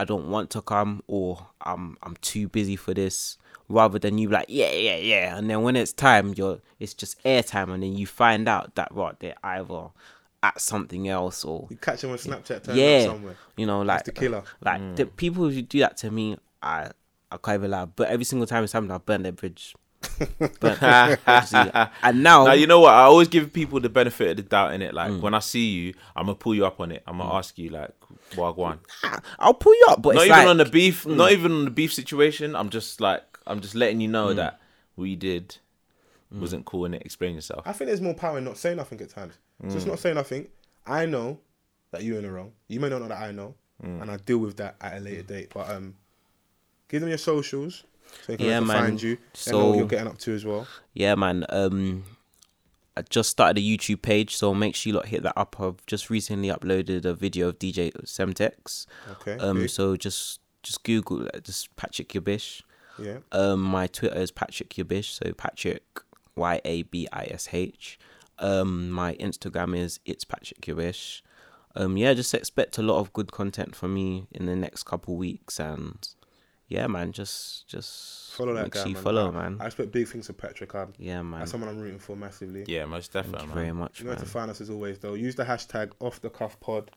C: I don't want to come, or I'm I'm too busy for this. Rather than you be like, yeah, yeah, yeah, and then when it's time, you're it's just airtime, and then you find out that right they're either at something else or
A: you catch him on Snapchat, turn
C: yeah,
A: up somewhere.
C: you know, like
A: the killer.
C: Like the people who do that to me, I I can't even lie. But every single time it's happened, I burn their bridge. But and now,
B: Now you know what? I always give people the benefit of the doubt in it. Like
C: Mm.
B: when I see you, I'm gonna pull you up on it. I'm gonna ask you like, "Wagwan."
C: I'll pull you up. But
B: Not
C: it's
B: even
C: like, mm.
B: on the beef. Not even on the beef situation. I'm just like, I'm just letting you
C: Mm.
B: know that we you did wasn't cool and it. Explain yourself.
A: I think there's more power in not saying nothing at times. Just
C: Mm.
A: not saying nothing. I know that you're in the wrong. You may not know that I know,
C: Mm.
A: and I deal with that at a later date. But um, give them your socials so they can
C: Yeah,
A: yeah,
C: man.
A: find you. They know what
C: So-
A: you're getting up to as well.
C: yeah, man. Um, I just started a YouTube page, so make sure you lot hit that up. I've just recently uploaded a video of DJ Semtex.
A: Okay.
C: Um,
A: big.
C: so just just Google just Patrick Yabish.
A: yeah.
C: Um, my Twitter is Patrick Yabish, so Patrick Y A B I S H. Um, my Instagram is it's Patrick Yabish. Um, yeah, just expect a lot of good content from me in the next couple weeks, and yeah, man, just just
A: Follow that
C: make
A: guy,
C: sure you
A: man.
C: follow,
A: I,
C: man.
A: I expect big things of Patrick. I'm, um,
C: yeah, man.
A: that's someone I'm rooting for massively.
B: Yeah, most
C: Thank
B: definitely.
C: you
B: man.
C: very much,
A: You know where
C: man.
A: to find us as always, though. Use the hashtag off the cuff pod.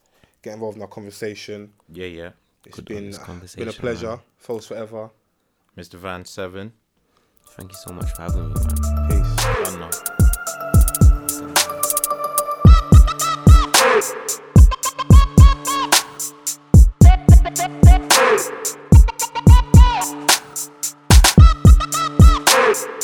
A: Get involved in our conversation.
B: Yeah, yeah.
A: It's
C: Good
A: been
C: honest uh,
A: been a pleasure.
C: man.
A: False forever.
B: Mr. Van Seven.
C: Thank you so much for having me, man.
A: Peace.
B: Done now. Hey!